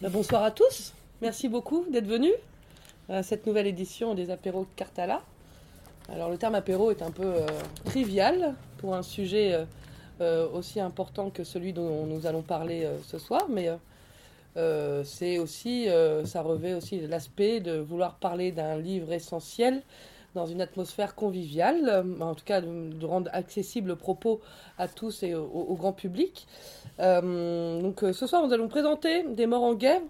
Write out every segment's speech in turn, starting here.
Ben, bonsoir à tous. Merci beaucoup d'être venus à cette nouvelle édition des apéros Cartala. Alors le terme apéro est un peu euh, trivial pour un sujet euh, euh, aussi important que celui dont nous allons parler ce soir, mais c'est aussi, ça revêt aussi l'aspect de vouloir parler d'un livre essentiel dans une atmosphère conviviale, en tout cas de, rendre accessible le propos à tous et au, grand public. donc ce soir, nous allons présenter Des morts en guerre,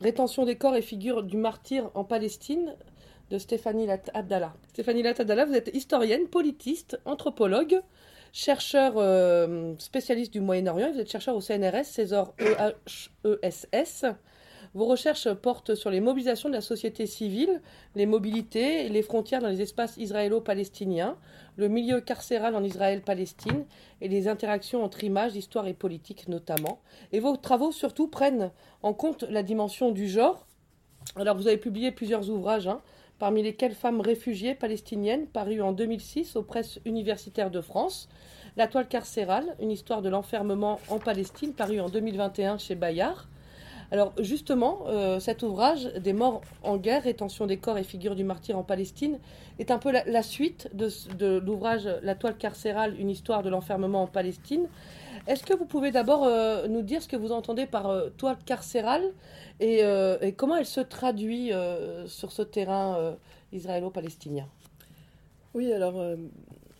rétention des corps et figures du martyr en Palestine, de Stéphanie Abdallah. Stéphanie Abdallah, vous êtes historienne, politiste, anthropologue, chercheur euh, spécialiste du Moyen-Orient. Vous êtes chercheur au CNRS, César EHESS. Vos recherches portent sur les mobilisations de la société civile, les mobilités, les frontières dans les espaces israélo-palestiniens, le milieu carcéral en Israël-Palestine et les interactions entre images, histoire et politique notamment. Et vos travaux surtout prennent en compte la dimension du genre. Alors vous avez publié plusieurs ouvrages, hein, parmi lesquels Femmes réfugiées palestiniennes, paru en 2006 aux presses universitaires de France, La toile carcérale, une histoire de l'enfermement en Palestine, paru en 2021 chez Bayard. Alors justement, euh, cet ouvrage, Des morts en guerre, rétention des corps et figures du martyr en Palestine, est un peu la, suite de, l'ouvrage La toile carcérale, une histoire de l'enfermement en Palestine. Est-ce que vous pouvez d'abord euh, nous dire ce que vous entendez par euh, toile carcérale et, comment elle se traduit sur ce terrain israélo-palestinien? Oui, alors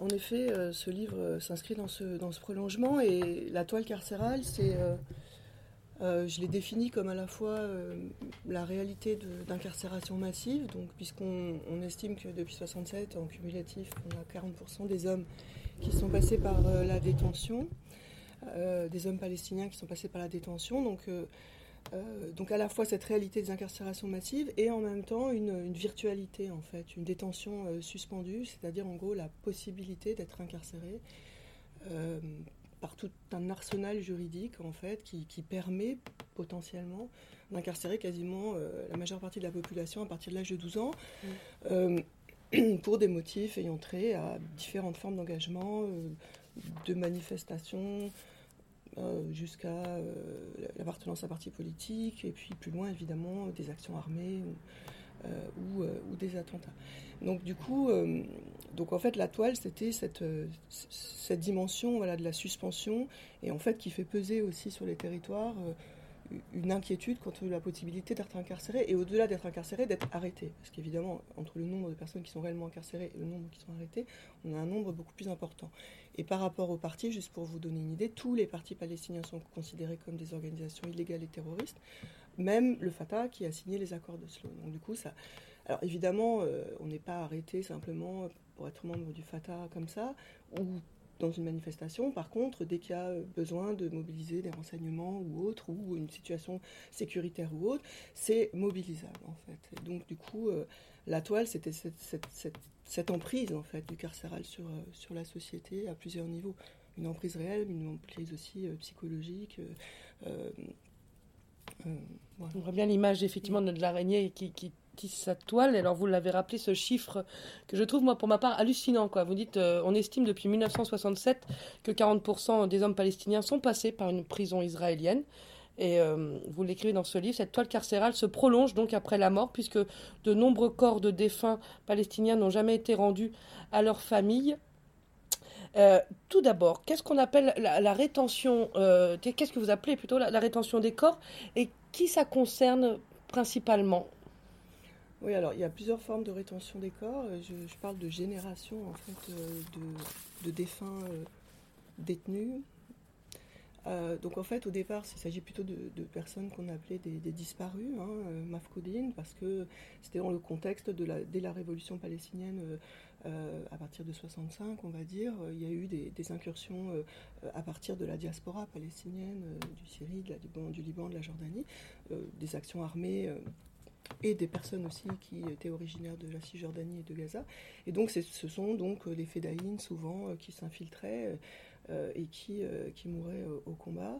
en effet, ce livre s'inscrit dans ce, dans ce prolongement et la toile carcérale, c'est euh, je l'ai défini comme à la fois euh, la réalité d'incarcération massive, donc puisqu'on estime que depuis 67, en cumulatif, on a 40% des hommes qui sont passés par euh, la détention, des hommes palestiniens qui sont passés par la détention, donc, donc à la fois cette réalité des incarcérations massives et en même temps une, une virtualité en fait, une détention suspendue, c'est-à-dire en gros la possibilité d'être incarcéré par tout un arsenal juridique en fait qui, permet potentiellement d'incarcérer quasiment euh, la majeure partie de la population à partir de l'âge de 12 ans euh, pour des motifs ayant trait à différentes formes d'engagement, euh, de manifestations jusqu'à l'appartenance à parti politique et puis plus loin évidemment des actions armées ou des attentats. Donc du coup, euh, donc en fait la toile c'était cette, euh, cette dimension voilà, de la suspension et en fait qui fait peser aussi sur les territoires euh, une inquiétude quant à la possibilité d'être incarcéré et au-delà d'être incarcéré d'être arrêté. Parce qu'évidemment entre le nombre de personnes qui sont réellement incarcérées et le nombre qui sont arrêtées on a un nombre beaucoup plus important. Et par rapport aux partis juste pour vous donner une idée tous les partis palestiniens sont considérés comme des organisations illégales et terroristes même le Fatah qui a signé les accords de Sloan donc du coup alors évidemment, euh, on n'est pas arrêté simplement pour être membre du Fatah comme ça, ou dans une manifestation. Par contre, dès qu'il y a besoin de mobiliser des renseignements ou autre, ou une situation sécuritaire ou autre, c'est mobilisable en fait. donc du coup, euh, la toile, c'était cette, emprise en fait du carcéral euh, sur la société à plusieurs niveaux. Une emprise réelle, mais une emprise aussi psychologique. On voit bien l'image effectivement de l'araignée qui, qui sa toile. Alors vous l'avez rappelé, ce chiffre que je trouve moi pour ma part hallucinant. Vous dites, euh, on estime depuis 1967 que 40% des hommes palestiniens sont passés par une prison israélienne. Et euh, vous l'écrivez dans ce livre, cette toile carcérale se prolonge donc après la mort, puisque de nombreux corps de défunts palestiniens n'ont jamais été rendus à leurs familles. Euh, tout d'abord, qu'est-ce qu'on appelle la, rétention Qu'est-ce que vous appelez plutôt la, rétention des corps Et qui ça concerne principalement? Oui, alors il y a plusieurs formes de rétention des corps. Euh, je, parle de génération en fait euh, de, défunts euh, détenus. donc en fait, au départ, il s'agit plutôt de, personnes qu'on appelait des, disparus, hein, parce que c'était dans le contexte de la, dès la révolution palestinienne, à partir de 65, on va dire, il y a eu des, incursions à partir de la diaspora palestinienne, du Syrie, de la, du Liban, de la Jordanie, des actions armées et des personnes aussi qui étaient originaires de la Cisjordanie et de Gaza. Et donc ce sont donc les fédaïnes souvent euh, qui s'infiltraient euh, et qui, euh, qui mouraient au combat.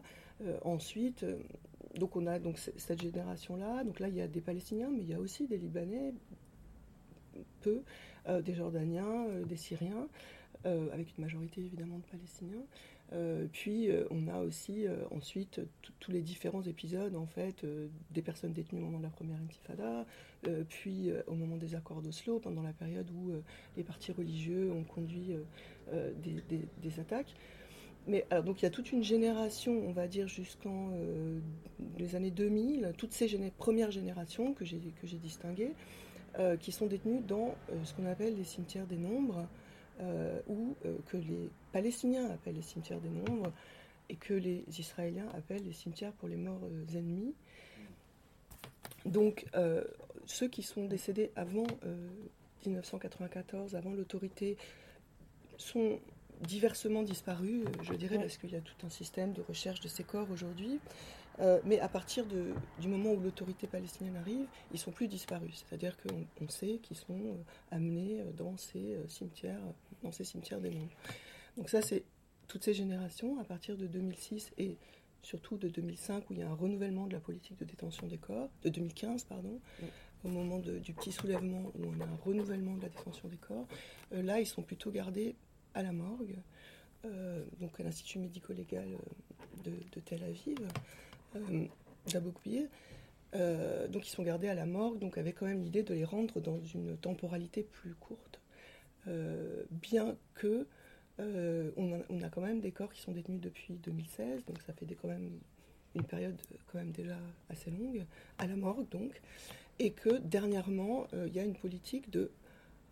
ensuite, donc on a donc cette génération-là. Donc là, il y a des Palestiniens, mais il y a aussi des Libanais, peu, des Jordaniens, des Syriens, avec une majorité évidemment de Palestiniens. puis on a aussi ensuite tous les différents épisodes en fait des personnes détenues au moment de la première intifada, puis au moment des accords d'Oslo, pendant la période où les partis religieux ont conduit des, attaques. Mais alors, donc il y a toute une génération, on va dire jusqu'en les années 2000, toutes ces premières générations que j'ai distinguées, euh, qui sont détenus dans euh, ce qu'on appelle les cimetières des nombres, euh, ou que les Palestiniens appellent les cimetières des nombres, et que les Israéliens appellent les cimetières pour les morts ennemis. Donc, ceux qui sont décédés avant 1994, avant l'autorité, sont diversement disparus, je dirais, parce qu'il y a tout un système de recherche de ces corps aujourd'hui. Euh, mais à partir du moment où l'autorité palestinienne arrive, ils sont plus disparus. C'est-à-dire qu'on sait qu'ils sont euh, amenés euh, dans ces cimetières, dans ces cimetières des mondes. Donc ça, c'est toutes ces générations, à partir de 2006 et surtout de 2005, où il y a un renouvellement de la politique de détention des corps, de 2015, pardon, au moment du petit soulèvement, où on a un renouvellement de la détention des corps. là, ils sont plutôt gardés à la morgue, donc à l'Institut médico-légal de, de, Tel Aviv euh, euh, donc ils sont gardés à la morgue, donc avec quand même l'idée de les rendre dans une temporalité plus courte. Euh, bien que on a, quand même des corps qui sont détenus depuis 2016, donc ça fait quand même une période quand même déjà assez longue, à la morgue donc, et que dernièrement, il y a une politique de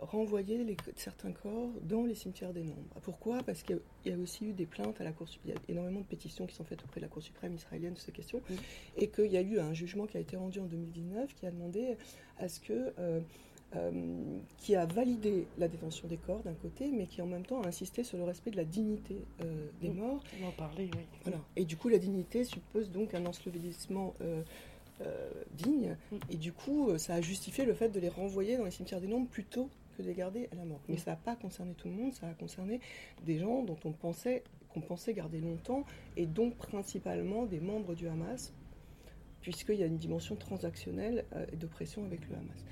renvoyer les, certains corps dans les cimetières des nombres. Pourquoi? Parce qu'il y a aussi eu des plaintes à la Cour suprême. Il y a énormément de pétitions qui sont faites auprès de la Cour suprême israélienne sur ces questions. Et qu'il y a eu un jugement qui a été rendu en 2019 qui a demandé à ce que. Euh, euh, qui a validé la détention des corps d'un côté, mais qui en même temps a insisté sur le respect de la dignité euh, des morts. On en parler, oui. Voilà. Et du coup, la dignité suppose donc un ensevelissement digne. Et du coup, ça a justifié le fait de les renvoyer dans les cimetières des nombres plutôt que de les garder à la mort. Mais ça n'a pas concerné tout le monde, ça a concerné des gens dont on pensait qu'on pensait garder longtemps, et donc principalement des membres du Hamas, puisqu'il y a une dimension transactionnelle euh, et d'oppression avec le Hamas.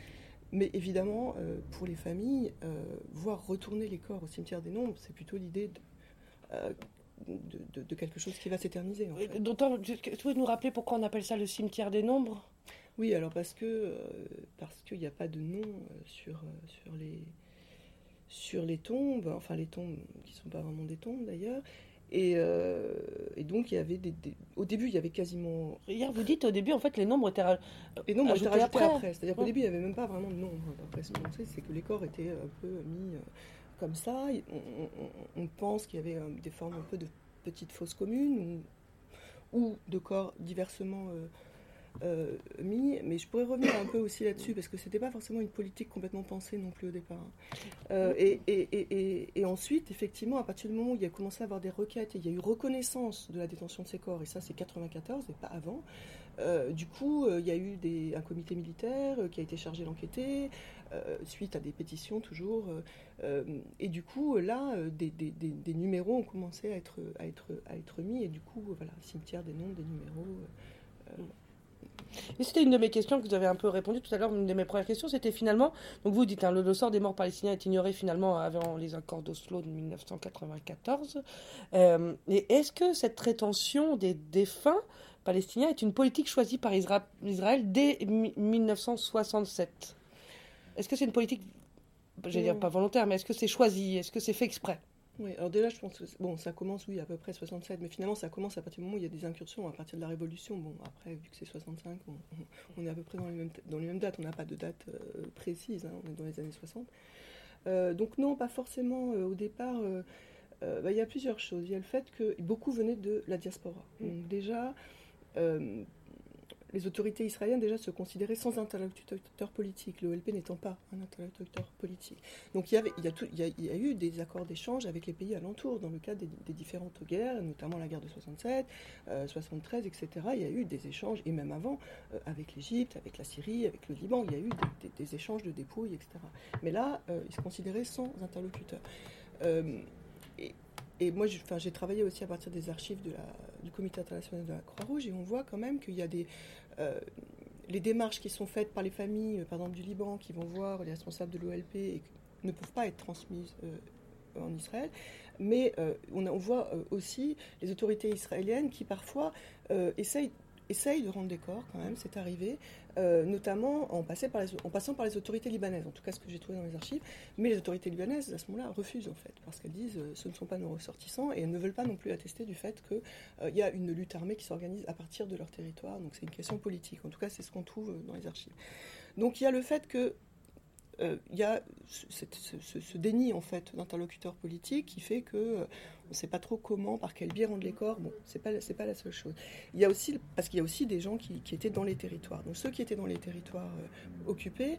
Mais évidemment, euh, pour les familles, euh, voir retourner les corps au cimetière des nombres, c'est plutôt l'idée de, de, quelque chose qui va s'éterniser. D'autant, tu pouvez nous rappeler pourquoi on appelle ça le cimetière des nombres? Oui, alors parce que euh, parce qu'il n'y a pas de nom euh, sur, euh, sur, les, sur les tombes, enfin les tombes qui ne sont pas vraiment des tombes d'ailleurs. Et, et, donc il y avait des, au début il y avait quasiment. Hier vous dites au début en fait les nombres étaient, les nombres après. C'est-à-dire qu'au début il n'y avait même pas vraiment de nombre. Après ce qu'on sait c'est que les corps étaient un peu mis comme ça. On, pense qu'il y avait des formes un peu de petites fosses communes ou, ou de corps diversement euh, mis, mais je pourrais revenir un peu aussi là-dessus parce que c'était pas forcément une politique complètement pensée non plus au départ. Hein. Euh, et, ensuite, effectivement, à partir du moment où il a commencé à avoir des requêtes, et il y a eu reconnaissance de la détention de ces corps, et ça c'est 94 et pas avant. Euh, du coup, il y a eu un comité militaire qui a été chargé d'enquêter, suite à des pétitions toujours. et du coup, là, des, des, des, numéros ont commencé à être, à, être, à être mis, et du coup, voilà, cimetière des noms, des numéros. Et c'était une de mes questions que vous avez un peu répondu tout à l'heure. Une de mes premières questions, c'était finalement, donc vous dites, hein, le, sort des morts palestiniens est ignoré finalement avant les accords d'Oslo de 1994. Euh, et est-ce que cette rétention des défunts palestiniens est une politique choisie par Israël dès 1967 Est-ce que c'est une politique, je vais dire pas volontaire, mais est-ce que c'est choisi? Est-ce que c'est fait exprès? Oui, alors déjà, je pense que bon, ça commence, oui, à peu près 67, mais finalement, ça commence à partir du moment où il y a des incursions, à partir de la Révolution. Bon, après, vu que c'est 65, on, est à peu près dans les mêmes, dans les mêmes dates. On n'a pas de date euh, précise, hein, on est dans les années 60. Euh, donc, non, pas forcément euh, au départ. Bah, il y a plusieurs choses. Il y a le fait que beaucoup venaient de la diaspora. Mm. Donc, déjà les autorités israéliennes déjà se considéraient sans interlocuteur politique, l'OLP n'étant pas un interlocuteur politique. Donc il y, avait, il, y a eu des accords d'échange avec les pays alentours dans le cadre des, différentes guerres, notamment la guerre de 67, 73, etc. Il y a eu des échanges, et même avant, euh, avec l'Égypte, avec la Syrie, avec le Liban, il y a eu des, échanges de dépouilles, etc. Mais là, euh, ils se considéraient sans interlocuteur. Euh, et, moi, j'ai travaillé aussi à partir des archives du Comité international de la Croix-Rouge, et on voit quand même qu'il y a des, euh, les démarches qui sont faites par les familles, euh, par exemple du Liban, qui vont voir les responsables de l'OLP et ne peuvent pas être transmises euh, en Israël. Mais on, on, voit aussi les autorités israéliennes qui parfois essayent essaye de rendre des corps quand même, c'est arrivé, euh, notamment en, passant par les autorités libanaises, en tout cas ce que j'ai trouvé dans les archives. Mais les autorités libanaises, à ce moment-là, refusent en fait, parce qu'elles disent euh, ce ne sont pas nos ressortissants et elles ne veulent pas non plus attester du fait qu'il euh, y a une lutte armée qui s'organise à partir de leur territoire. Donc c'est une question politique. En tout cas, c'est ce qu'on trouve dans les archives. Donc il y a le fait que il y a ce, déni en fait d'interlocuteurs politiques qui fait que on ne sait pas trop comment, par quel biais rendre les corps. Bon, c'est pas c'est pas la seule chose. Il y a aussi parce qu'il y a aussi des gens qui, étaient dans les territoires. Donc ceux qui étaient dans les territoires euh, occupés,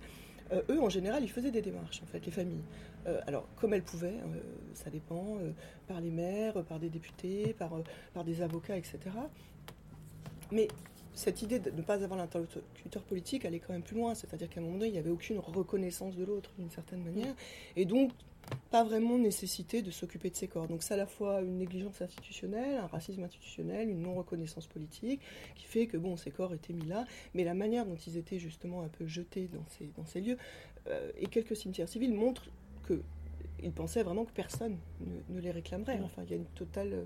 euh, eux en général, ils faisaient des démarches en fait, les familles. Euh, alors comme elles pouvaient, ça dépend, par les maires, par des députés, par par des avocats, etc. Mais cette idée de ne pas avoir l'interlocuteur politique, elle est quand même plus loin. C'est-à-dire qu'à un moment donné, il n'y avait aucune reconnaissance de l'autre d'une certaine manière. Et donc, pas vraiment nécessité de s'occuper de ces corps. Donc c'est à la fois une négligence institutionnelle, un racisme institutionnel, une non-reconnaissance politique, qui fait que bon, ces corps étaient mis là, mais la manière dont ils étaient justement un peu jetés dans ces, dans ces lieux, euh, et quelques cimetières civils montrent qu'ils pensaient vraiment que personne ne, les réclamerait. Enfin, il y a une totale... Euh,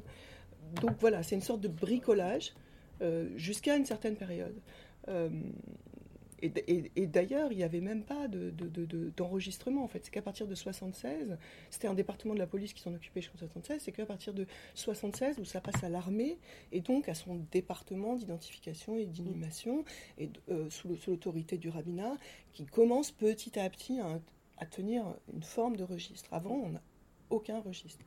donc voilà, c'est une sorte de bricolage euh, jusqu'à une certaine période. Et, d'ailleurs, il n'y avait même pas d'enregistrement, en fait. C'est qu'à partir de 76, c'était un département de la police qui s'en occupait jusqu'en 76, c'est qu'à partir de 76 où ça passe à l'armée, et donc à son département d'identification et d'inhumation, et euh, sous l'autorité du rabbinat, qui commence petit à petit à, tenir une forme de registre. Avant, on n'a aucun registre.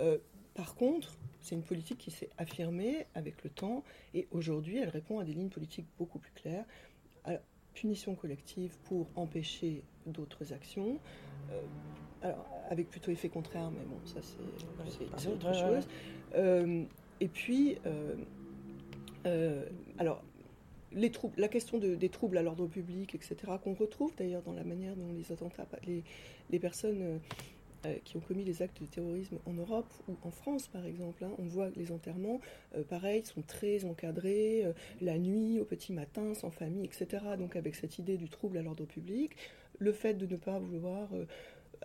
Euh, par contre, c'est une politique qui s'est affirmée avec le temps, et aujourd'hui, elle répond à des lignes politiques beaucoup plus claires punition collective pour empêcher d'autres actions. Euh, alors, avec plutôt effet contraire, mais bon, ça c'est autre chose. Euh, et puis, euh, alors, les troubles, la question des troubles à l'ordre public, etc., qu'on retrouve d'ailleurs dans la manière dont les attentats, les, les personnes euh, qui ont commis des actes de terrorisme en Europe ou en France, par exemple. Hein. On voit que les enterrements, euh, pareil, sont très encadrés, euh, la nuit, au petit matin, sans famille, etc. Donc avec cette idée du trouble à l'ordre public, le fait de ne pas vouloir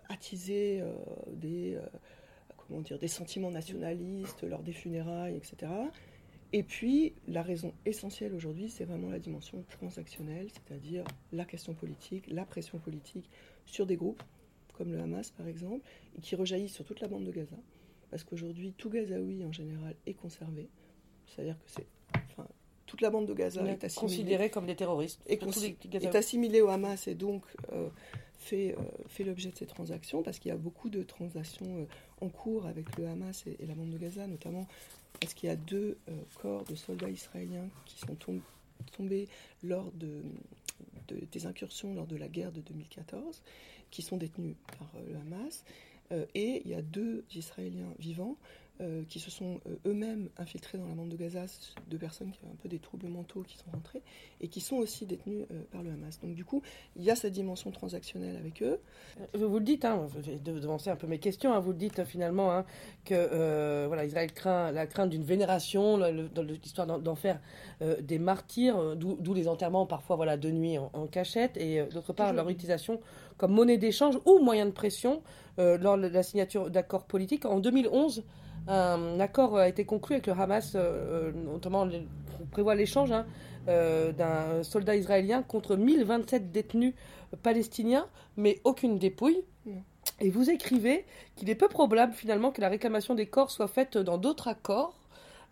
attiser des, comment dire, des sentiments nationalistes lors des funérailles, etc. Et puis, la raison essentielle aujourd'hui, c'est vraiment la dimension transactionnelle, c'est-à-dire la question politique, la pression politique sur des groupes comme le Hamas par exemple, et qui rejaillit sur toute la bande de Gaza. Parce qu'aujourd'hui, tout Gazaoui en général est conservé. C'est-à-dire que c'est. Enfin, toute la bande de Gaza est, assimilée. Considérée comme des terroristes. Et est assimilée au Hamas et donc euh, fait, euh, fait l'objet de ces transactions, parce qu'il y a beaucoup de transactions euh, en cours avec le Hamas et, la bande de Gaza, notamment parce qu'il y a deux corps de soldats israéliens qui sont tombés lors de, des incursions lors de la guerre de 2014 qui sont détenus par euh, le Hamas. Euh, et il y a deux Israéliens vivants euh, qui se sont eux-mêmes infiltrés dans la bande de Gaza, deux personnes qui ont un peu des troubles mentaux qui sont rentrées, et qui sont aussi détenues par le Hamas. Donc du coup, il y a cette dimension transactionnelle avec eux. Vous le dites, hein, je vais devancer un peu mes questions, hein, vous le dites finalement hein, que voilà, Israël craint la crainte d'une vénération, dans l'histoire d'en faire des martyrs, d'où les enterrements parfois voilà, de nuit en, cachette, et d'autre part leur utilisation comme monnaie d'échange ou moyen de pression euh, lors de la signature d'accords politiques. En 2011, un accord a été conclu avec le Hamas, euh, notamment on prévoit l'échange hein, euh, d'un soldat israélien contre 1027 détenus palestiniens, mais aucune dépouille. Mm. Et vous écrivez qu'il est peu probable finalement que la réclamation des corps soit faite dans d'autres accords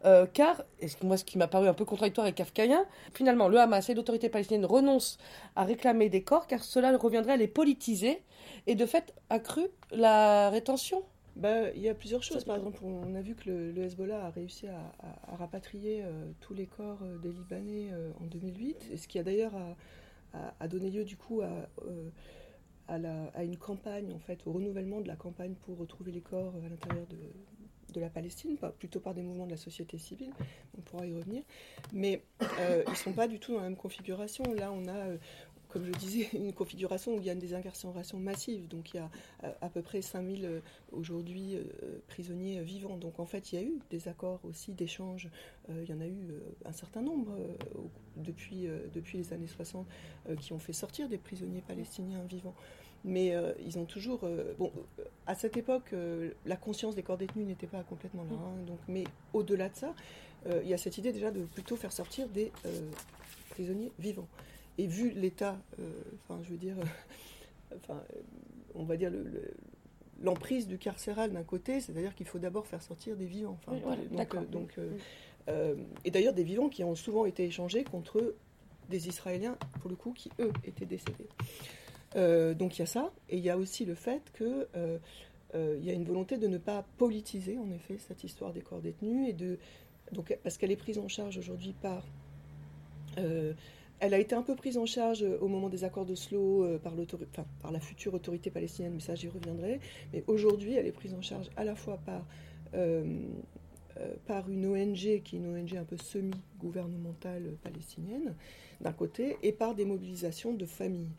euh, car, et moi ce qui m'a paru un peu contradictoire et kafkaïen, finalement le Hamas et l'autorité palestinienne renoncent à réclamer des corps car cela reviendrait à les politiser et de fait accru la rétention. Bah, il y a plusieurs choses. Par exemple, on a vu que le, Hezbollah a réussi à, rapatrier euh, tous les corps euh, des Libanais en 2008, et ce qui a d'ailleurs a, donné lieu du coup à, à, une campagne, en fait, au renouvellement de la campagne pour retrouver les corps à l'intérieur de, de la Palestine, pas, plutôt par des mouvements de la société civile, on pourra y revenir, mais euh, ils ne sont pas du tout dans la même configuration. Là, on a, euh, comme je disais, une configuration où il y a des incarcérations massives, donc il y a euh, à peu près 5000 aujourd'hui prisonniers vivants. Donc en fait, il y a eu des accords aussi d'échange, il y en a eu un certain nombre de depuis, depuis les années 60 qui ont fait sortir des prisonniers palestiniens vivants. Mais ils ont toujours. bon, à cette époque, la conscience des corps détenus n'était pas complètement là. Hein, donc, mais au-delà de ça, il y a cette idée déjà de plutôt faire sortir des prisonniers vivants. Et vu l'état, enfin, je veux dire, enfin, on va dire le l'emprise du carcéral d'un côté, c'est-à-dire qu'il faut d'abord faire sortir des vivants. donc, euh, euh, et d'ailleurs des vivants qui ont souvent été échangés contre des Israéliens, pour le coup, qui eux étaient décédés. Euh, donc il y a ça, et il y a aussi le fait que il y a une volonté de ne pas politiser, en effet, cette histoire des corps détenus, et de, donc, parce qu'elle est prise en charge aujourd'hui par elle a été un peu prise en charge euh, au moment des accords d'Oslo euh, par, la future autorité palestinienne, mais ça j'y reviendrai. Mais aujourd'hui, elle est prise en charge à la fois par, euh, par une ONG qui est une ONG un peu semi-gouvernementale palestinienne, d'un côté, et par des mobilisations de familles.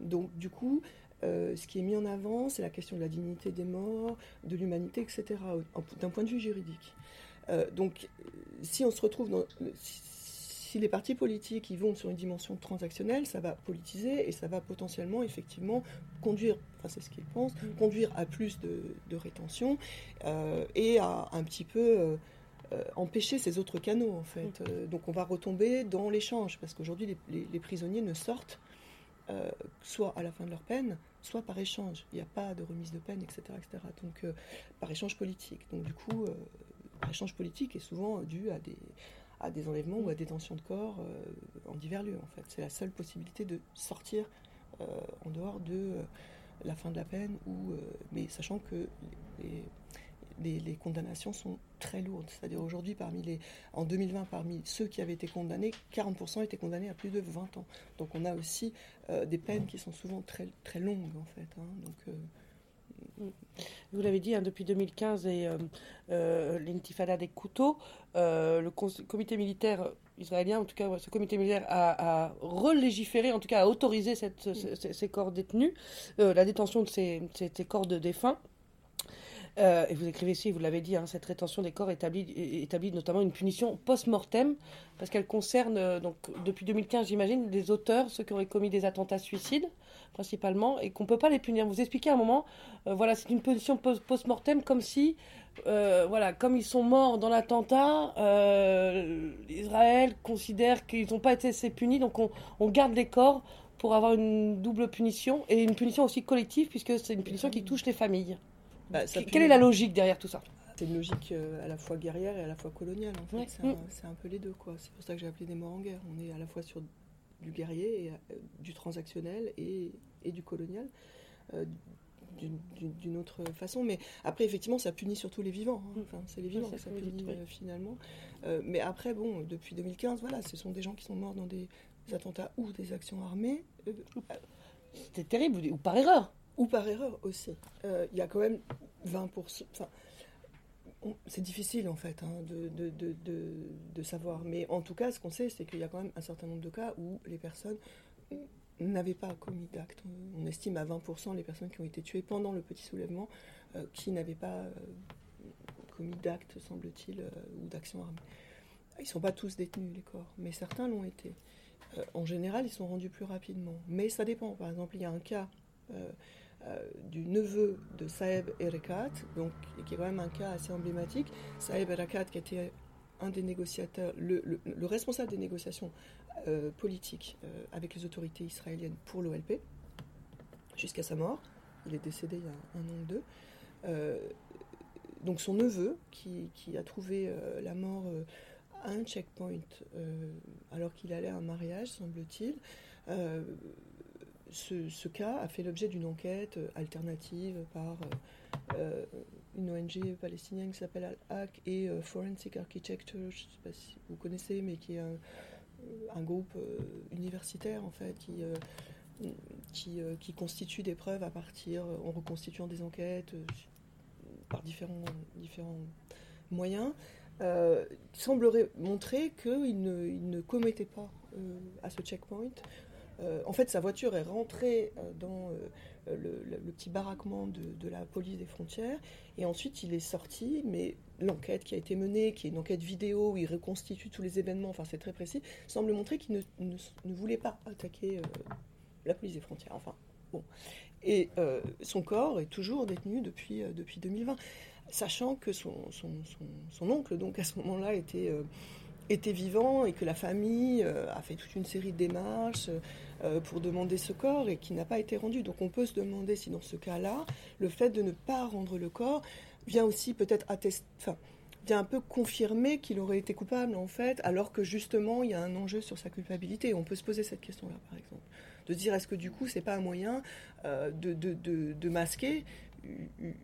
Donc du coup, ce qui est mis en avant, c'est la question de la dignité des morts, de l'humanité, etc., d'un point de vue juridique. donc, si on se retrouve dans, les partis politiques y vont sur une dimension transactionnelle, ça va politiser et ça va potentiellement effectivement conduire, enfin c'est ce qu'ils pensent, mm. conduire à plus de, rétention euh, et à un petit peu euh, euh, empêcher ces autres canaux en fait. Mm. donc on va retomber dans l'échange parce qu'aujourd'hui les, prisonniers ne sortent soit à la fin de leur peine, soit par échange. Il n'y a pas de remise de peine, etc. etc. Donc par échange politique. Donc du coup, par échange politique est souvent dû à des à des enlèvements ou à des tensions de corps euh, en divers lieux. En fait, c'est la seule possibilité de sortir euh, en dehors de euh, la fin de la peine, ou, mais sachant que les, les, condamnations sont très lourdes. C'est-à-dire aujourd'hui, parmi les, en 2020, parmi ceux qui avaient été condamnés, 40% étaient condamnés à plus de 20 ans. Donc on a aussi des peines qui sont souvent très, très longues en fait. Hein. Donc vous l'avez dit, hein, depuis 2015 et euh, euh, l'intifada des couteaux, euh, le comité militaire israélien, en tout cas ce comité militaire a, relégiféré, en tout cas a autorisé ces, corps détenus, la détention de ces, corps de défunts. Et vous écrivez ici, vous l'avez dit, hein, cette rétention des corps établit, notamment une punition post-mortem, parce qu'elle concerne, donc, depuis 2015, j'imagine, les auteurs, ceux qui auraient commis des attentats suicides, principalement, et qu'on ne peut pas les punir. Vous expliquez à un moment, euh, voilà, c'est une punition post-mortem, comme si, voilà, comme ils sont morts dans l'attentat, Israël considère qu'ils n'ont pas été assez punis, donc on, on garde les corps pour avoir une double punition, et une punition aussi collective, puisque c'est une punition qui touche les familles. Bah, quelle est la logique derrière tout ça? C'est une logique euh, à la fois guerrière et à la fois coloniale. En fait. C'est un, peu les deux. quoi. C'est pour ça que j'ai appelé des morts en guerre. On est à la fois sur du guerrier, et, euh, du transactionnel et, du colonial. Euh, d'une autre façon. Mais après, effectivement, ça punit surtout les vivants. Hein. Enfin, c'est les vivants que ça punit finalement. mais après, bon, depuis 2015, voilà, ce sont des gens qui sont morts dans des, attentats ou des actions armées. C'était terrible, ou par erreur. Ou par erreur aussi. Euh, il y a quand même 20%. Enfin, c'est difficile en fait hein, de, de, de, de, savoir. Mais en tout cas, ce qu'on sait, c'est qu'il y a quand même un certain nombre de cas où les personnes n'avaient pas commis d'actes. On estime à 20% les personnes qui ont été tuées pendant le petit soulèvement euh, qui n'avaient pas euh, commis d'actes, semble-t-il, ou d'actions armées. Ils ne sont pas tous détenus, les corps, mais certains l'ont été. en général, ils sont rendus plus rapidement. Mais ça dépend. Par exemple, il y a un cas euh, du neveu de Saeb Erekat, donc, qui est quand même un cas assez emblématique. Saeb Erekat, qui était un des négociateurs, le, responsable des négociations euh, politiques euh, avec les autorités israéliennes pour l'OLP, jusqu'à sa mort. Il est décédé il y a un an ou deux. donc son neveu, qui, qui a trouvé la mort à un checkpoint alors qu'il allait à un mariage, semble-t-il, ce, cas a fait l'objet d'une enquête euh, alternative par euh, euh, une ONG palestinienne qui s'appelle Al-Haq et Forensic Architecture, je ne sais pas si vous connaissez, mais qui est un, groupe universitaire en fait qui, qui, constitue des preuves à partir, en reconstituant des enquêtes par différents, différents moyens, semblerait montrer qu'il ne, commettait pas à ce checkpoint en fait, sa voiture est rentrée dans le, petit baraquement de, la police des frontières, et ensuite il est sorti, mais l'enquête qui a été menée, qui est une enquête vidéo où il reconstitue tous les événements, enfin c'est très précis, semble montrer qu'il ne, voulait pas attaquer la police des frontières. Enfin, bon. Et son corps est toujours détenu depuis, depuis 2020 sachant que son, son, oncle, donc à ce moment-là, était, euh, était vivant et que la famille euh, a fait toute une série de démarches euh, pour demander ce corps et qui n'a pas été rendu. Donc on peut se demander si dans ce cas-là, le fait de ne pas rendre le corps vient aussi peut-être attester, enfin, vient un peu confirmer qu'il aurait été coupable en fait, alors que justement il y a un enjeu sur sa culpabilité. On peut se poser cette question-là par exemple, de dire est-ce que du coup c'est pas un moyen de, de, de, masquer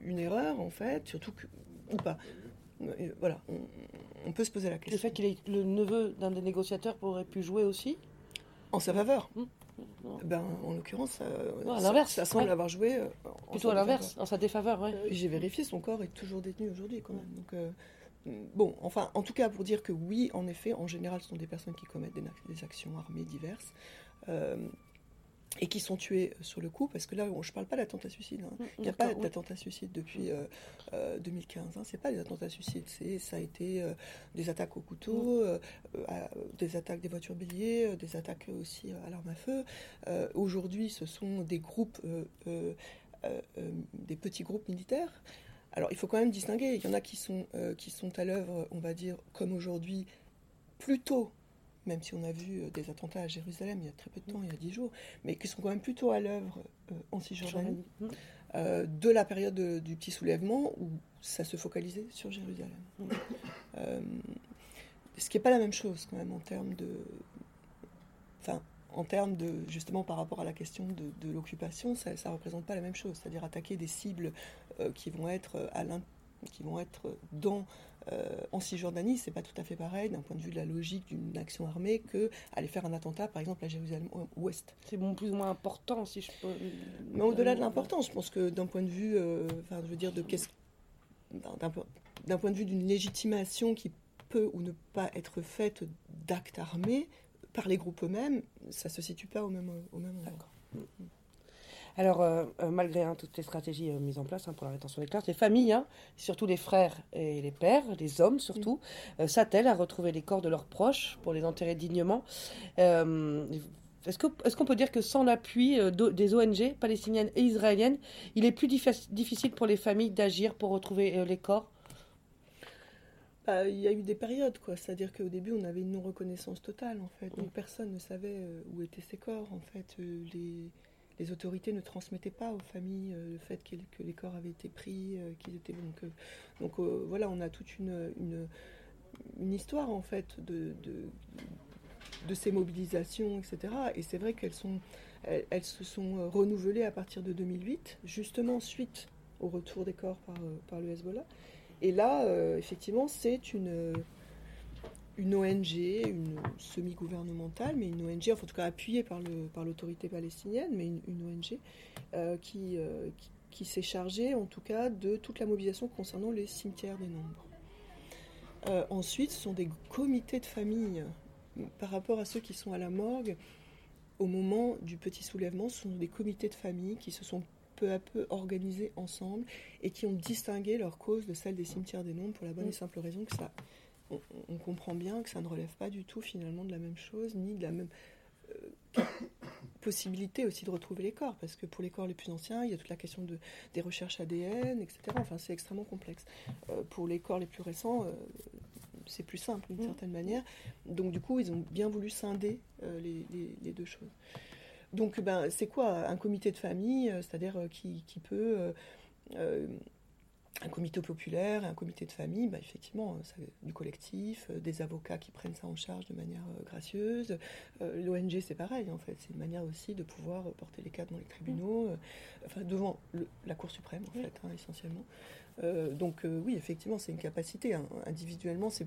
une erreur, en fait, surtout que, ou pas. Voilà, on, peut se poser la question. Le fait qu'il est le neveu d'un des négociateurs aurait pu jouer aussi En sa faveur mmh. Ben, en l'occurrence, ça, l'inverse, ça, semble avoir joué. Euh, Plutôt à l'inverse, en sa défaveur, ouais. Euh, j'ai vérifié, son corps est toujours détenu aujourd'hui, quand même. Donc, euh, bon, enfin, en tout cas, pour dire que oui, en effet, en général, ce sont des personnes qui commettent des, des actions armées diverses et qui sont tués sur le coup, parce que là, je ne parle pas d'attentat suicide. Hein. Mm, Il n'y a pas d'attentat suicide depuis 2015. Euh, euh, hein. C'est pas des attentats suicides. ça a été euh, des attaques au couteau, mm. des attaques des voitures béliers, des attaques aussi à l'arme à feu. Aujourd'hui, ce sont des groupes, des petits groupes militaires. Alors, il faut quand même distinguer. Il y en a qui sont, qui sont à l'œuvre, on va dire, comme aujourd'hui, plutôt même si on a vu euh, des attentats à Jérusalem il y a très peu de temps, il y a dix jours, mais qui sont quand même plutôt à l'œuvre euh, en Cisjordanie, euh, de la période du petit soulèvement où ça se focalisait sur Jérusalem. ce qui n'est pas la même chose quand même en termes de... Enfin, en termes de, justement par rapport à la question de, l'occupation, ça ne représente pas la même chose, c'est-à-dire attaquer des cibles qui vont être à qui vont être dans euh, en Cisjordanie, c'est pas tout à fait pareil d'un point de vue de la logique d'une action armée que aller faire un attentat, par exemple, à Jérusalem-Ouest. C'est bon, plus ou moins important, si je peux. Mais au-delà de l'importance, je pense que d'un point de vue, euh, enfin, je veux dire, de qu'est-ce, d'un point de vue d'une légitimation qui peut ou ne pas être faite d'actes armés par les groupes eux-mêmes, ça se situe pas au même, au même endroit. Alors, euh, euh, malgré hein, toutes les stratégies euh, mises en place hein, pour la rétention des classes, les familles, hein, surtout les frères et les pères, les hommes surtout, mm. s'attellent à retrouver les corps de leurs proches pour les enterrer dignement. est-ce, qu'on peut dire que sans l'appui des ONG palestiniennes et israéliennes, il est plus difficile pour les familles d'agir pour retrouver les corps? Bah, il y a eu des périodes, quoi. C'est-à-dire qu'au début, on avait une non-reconnaissance totale, en fait. Donc, mm. personne ne savait où étaient ces corps, en fait. les, les autorités ne transmettaient pas aux familles euh, le fait que les corps avaient été pris, euh, qu'ils étaient donc euh, donc voilà, on a toute une, une, histoire en fait de, de, ces mobilisations, etc. Et c'est vrai qu'elles sont elles, se sont renouvelées à partir de 2008, justement suite au retour des corps par, par le Hezbollah. Et là, effectivement, c'est une une ONG, une semi-gouvernementale, mais une ONG, enfin, en tout cas appuyée par, le, par l'autorité palestinienne, mais une, ONG euh, qui, euh, qui, qui, s'est chargée en tout cas de toute la mobilisation concernant les cimetières des nombres. Euh, ensuite, ce sont des comités de famille par rapport à ceux qui sont à la morgue. Au moment du petit soulèvement, ce sont des comités de famille qui se sont peu à peu organisés ensemble et qui ont distingué leur cause de celle des cimetières des nombres pour la bonne et simple raison que ça on, comprend bien que ça ne relève pas du tout finalement de la même chose, ni de la même euh, possibilité aussi de retrouver les corps, parce que pour les corps les plus anciens, il y a toute la question de, des recherches ADN, etc. Enfin, c'est extrêmement complexe. Euh, pour les corps les plus récents, euh, c'est plus simple d'une mmh. certaine manière. Donc du coup, ils ont bien voulu scinder les, deux choses. Donc, ben, c'est quoi un comité de famille, c'est-à-dire qui, qui, peut un comité populaire, un comité de famille, bah effectivement, du collectif, euh, des avocats qui prennent ça en charge de manière euh, gracieuse. Euh, L'ONG, c'est pareil, en fait. C'est une manière aussi de pouvoir porter les cas dans les tribunaux, enfin, devant la Cour suprême, en fait, hein, essentiellement. donc, oui, effectivement, c'est une capacité. Hein. Individuellement, c'est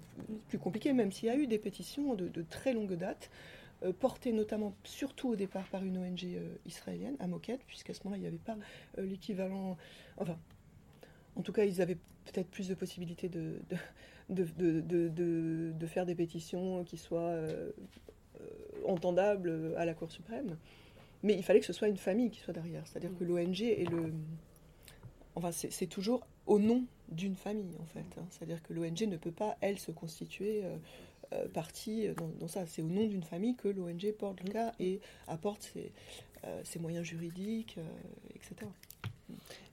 plus, compliqué, même s'il y a eu des pétitions de, très longue date. portées notamment, surtout au départ, par une ONG israélienne, à Moquette, puisqu'à ce moment-là, il n'y avait pas l'équivalent. Enfin, en tout cas, ils avaient peut-être plus de possibilités de, de, de, de, faire des pétitions qui soient euh, entendable à la Cour suprême. Mais il fallait que ce soit une famille qui soit derrière. C'est-à-dire que l'ONG est le. Enfin, c'est toujours au nom d'une famille, en fait. Hein. C'est-à-dire que l'ONG ne peut pas, elle, se constituer euh, euh, partie dans, ça. C'est au nom d'une famille que l'ONG porte le cas et apporte ses, euh, ses moyens juridiques, etc.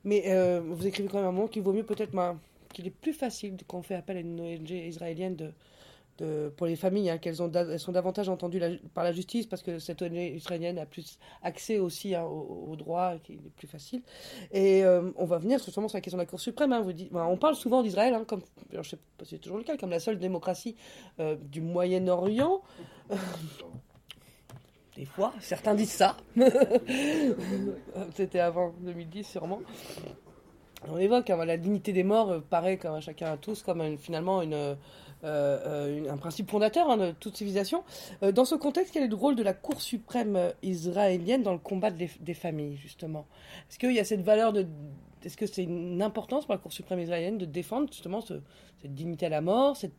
Mais vous écrivez quand même un moment qu'il vaut mieux peut-être qu'il est plus facile qu'on fait appel à une ONG israélienne pour les familles, hein, qu'elles ont, elles sont davantage entendues par la justice parce que cette ONG israélienne a plus accès aussi hein, au, droit qui est plus facile. Et euh, on va venir justement sur la question de la Cour suprême. Hein, vous dites, on parle souvent d'Israël, comme je sais pas si c'est toujours le cas, comme la seule démocratie euh, du Moyen-Orient. Des fois, certains disent ça. C'était avant 2010 sûrement. On évoque la dignité des morts euh, paraît comme à chacun à tous comme finalement euh, euh, un principe fondateur hein, de toute civilisation. Dans ce contexte, quel est le rôle de la Cour suprême israélienne dans le combat des familles, justement? Est-ce qu'il y a cette valeur de... Est-ce que c'est une importance pour la Cour suprême israélienne de défendre justement cette dignité à la mort, cette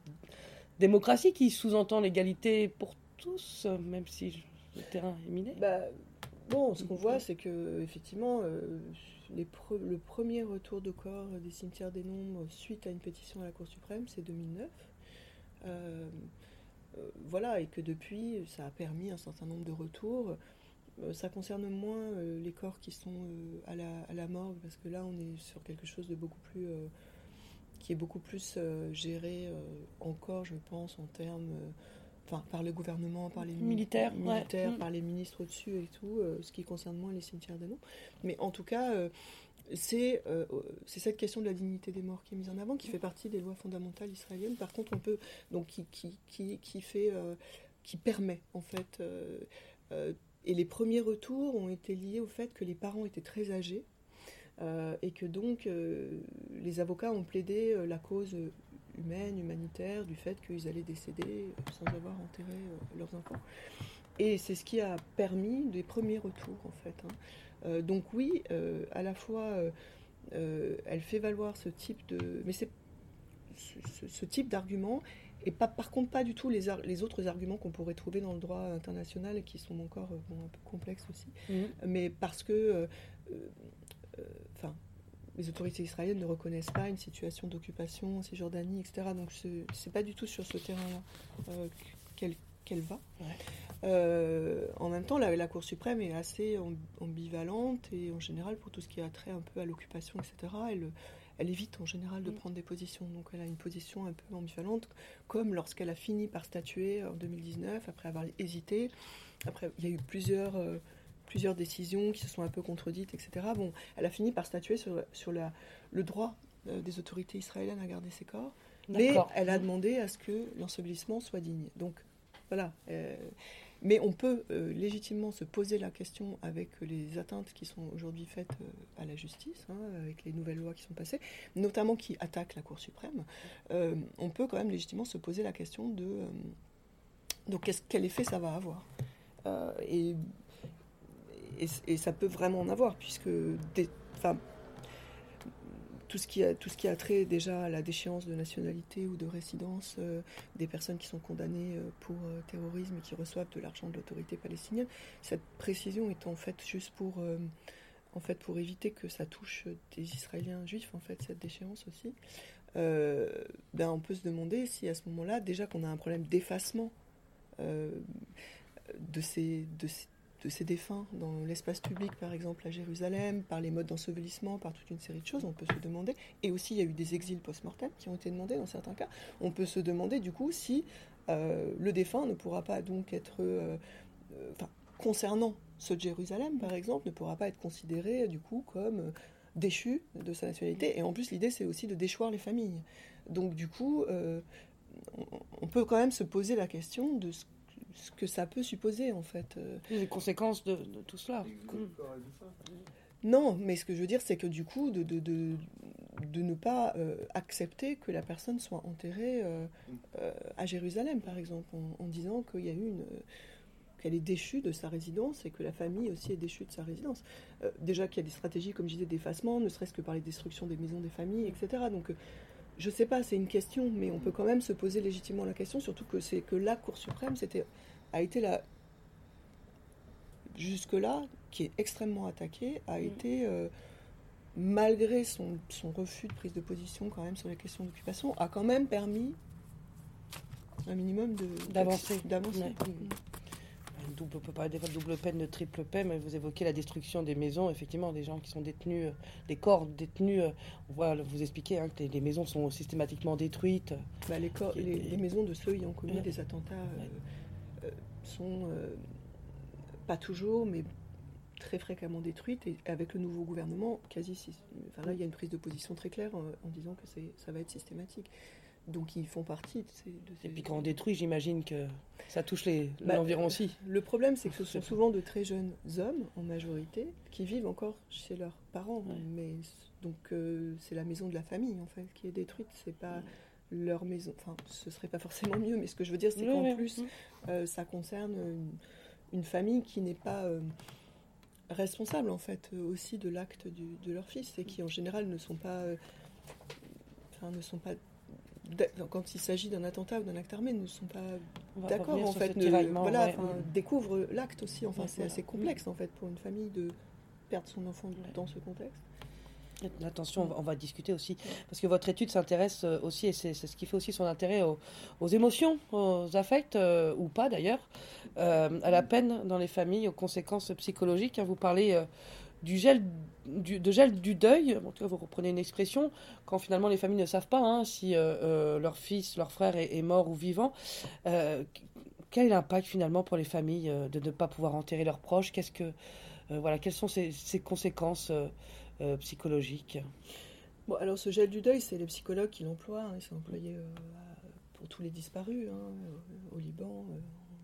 démocratie qui sous-entend l'égalité pour tous, même si le terrain est miné? Bah, Bon, ce qu'on voit, c'est que effectivement, les le premier retour de corps des cimetières des nombres suite à une pétition à la Cour suprême, c'est 2009. Euh, euh, voilà, et que depuis, ça a permis un certain nombre de retours. Euh, ça concerne moins les corps qui sont à la, à, la, morgue, parce que là, on est sur quelque chose de beaucoup plus. qui est beaucoup plus géré encore, je pense, en termes. Enfin, par le gouvernement, par les militaires, militaires par les ministres au-dessus et tout, ce qui concerne moins les cimetières noms. Mais en tout cas, euh, c'est cette question de la dignité des morts qui est mise en avant, qui fait partie des lois fondamentales israéliennes. Par contre, on peut donc qui, qui, qui, fait euh, qui permet en fait euh, et les premiers retours ont été liés au fait que les parents étaient très âgés et que donc les avocats ont plaidé la cause humaine, humanitaire, du fait qu'ils allaient décéder sans avoir enterré leurs enfants. Et c'est ce qui a permis des premiers retours en fait. Hein. Euh, donc oui, euh, à la fois, euh, elle fait valoir ce type de... Mais c'est ce, type d'argument et pas, par contre pas du tout les, les autres arguments qu'on pourrait trouver dans le droit international et qui sont encore un peu complexes aussi. Mhm. Mais parce que... Enfin les autorités israéliennes ne reconnaissent pas une situation d'occupation en Cisjordanie, etc. Donc c'est pas du tout sur ce terrain-là qu'elle va. Euh, en même temps, la, Cour suprême est assez ambivalente et en général, pour tout ce qui a trait un peu à l'occupation, etc., elle, elle évite en général de mm. prendre des positions. Donc elle a une position un peu ambivalente, comme lorsqu'elle a fini par statuer en 2019, après avoir hésité. Après, il y a eu plusieurs, euh, plusieurs décisions qui se sont un peu contredites, etc. Bon, elle a fini par statuer sur, sur la, le droit euh, des autorités israéliennes à garder ses corps. Mais elle a demandé à ce que l'ensevelissement soit digne. Donc voilà. Mais on peut euh, légitimement se poser la question avec les atteintes qui sont aujourd'hui faites euh, à la justice, hein, avec les nouvelles lois qui sont passées, notamment qui attaquent la Cour suprême. Euh, on peut quand même légitimement se poser la question de donc quel effet ça va avoir? Et, et, ça peut vraiment en avoir, puisque tout ce qui a, trait déjà à la déchéance de nationalité ou de résidence euh, des personnes qui sont condamnées euh, pour euh, terrorisme et qui reçoivent de l'argent de l'autorité palestinienne. Cette précision est en fait juste pour, éviter que ça touche des Israéliens juifs, en fait, cette déchéance aussi. ben, on peut se demander si à ce moment-là, déjà qu'on a un problème d'effacement de ces de ces défunts dans l'espace public, par exemple à Jérusalem, par les modes d'ensevelissement, par toute une série de choses, on peut se demander, et aussi il y a eu des exils post-mortem qui ont été demandés dans certains cas, on peut se demander du coup si euh, le défunt ne pourra pas donc être, euh, euh, concernant ce Jérusalem par exemple, ne pourra pas être considéré du coup comme déchu de sa nationalité, et en plus l'idée c'est aussi de déchoir les familles. Donc du coup, on peut quand même se poser la question de ce ce que ça peut supposer en fait. Euh. Les conséquences de, tout cela. Non, mais ce que je veux dire, c'est que du coup, de, de, de, de ne pas euh, accepter que la personne soit enterrée euh, à Jérusalem, par exemple, en, disant qu'il y a eu une qu'elle est déchue de sa résidence et que la famille aussi est déchue de sa résidence. déjà qu'il y a des stratégies, comme je disais, d'effacement, ne serait-ce que par les destructions des maisons des familles, etc. Donc je sais pas, c'est une question, mais on peut quand même se poser légitimement la question, surtout que c'est que la Cour suprême, c'était a été là jusque-là, qui est extrêmement attaqué, a mm. été, euh, malgré son, son, refus de prise de position quand même sur les questions d'occupation, a quand même permis un minimum d'avancer. d'avancer. On peut pas de double peine, de triple peine, mais vous évoquez la destruction des maisons, effectivement, des gens qui sont détenus, euh, des corps détenus. Euh, on voit, vous expliquez hein, que les, maisons sont systématiquement détruites. Bah, les, corps, les, maisons de ceux ayant commis des attentats sont pas toujours, mais très fréquemment détruite et avec le nouveau gouvernement, quasi. Enfin là, il y a une prise de position très claire en, disant que ça va être systématique. Donc ils font partie de ces. Et puis quand on détruit, j'imagine que ça touche bah, l'environ aussi. Le problème, c'est que ce sont souvent de très jeunes hommes, en majorité, qui vivent encore chez leurs parents. Mais donc euh, c'est la maison de la famille en fait qui est détruite. C'est pas leur maison. Enfin, ce serait pas forcément mieux, mais ce que je veux dire, c'est qu'en plus, euh, ça concerne une, une famille qui n'est pas euh, responsable en fait euh, aussi de l'acte de leur fils et qui en général ne sont pas, enfin, ne sont pas quand il s'agit d'un attentat ou d'un acte armé, ne sont pas d'accord en fait, voilà, découvrent l'acte aussi. Enfin, c'est assez complexe en fait pour une famille de perdre son enfant dans ce contexte. Attention, on va discuter aussi, parce que votre étude s'intéresse euh, aussi, et c'est ce qui fait aussi son intérêt aux, émotions, aux affects, euh, ou pas d'ailleurs, euh, à la peine dans les familles, aux conséquences psychologiques. Hein. Vous parlez du gel, du, de gel du deuil, en tout cas vous reprenez une expression, quand finalement les familles ne savent pas hein, si leur fils, leur frère est, mort ou vivant. quel est l'impact finalement pour les familles de ne pas pouvoir enterrer leurs proches? Qu'est-ce que, voilà, Quelles sont ces, ces conséquences euh, psychologique Bon, alors ce gel du deuil, c'est les psychologues qui l'emploient. Hein, ils sont employés euh, pour tous les disparus, hein, euh, au Liban,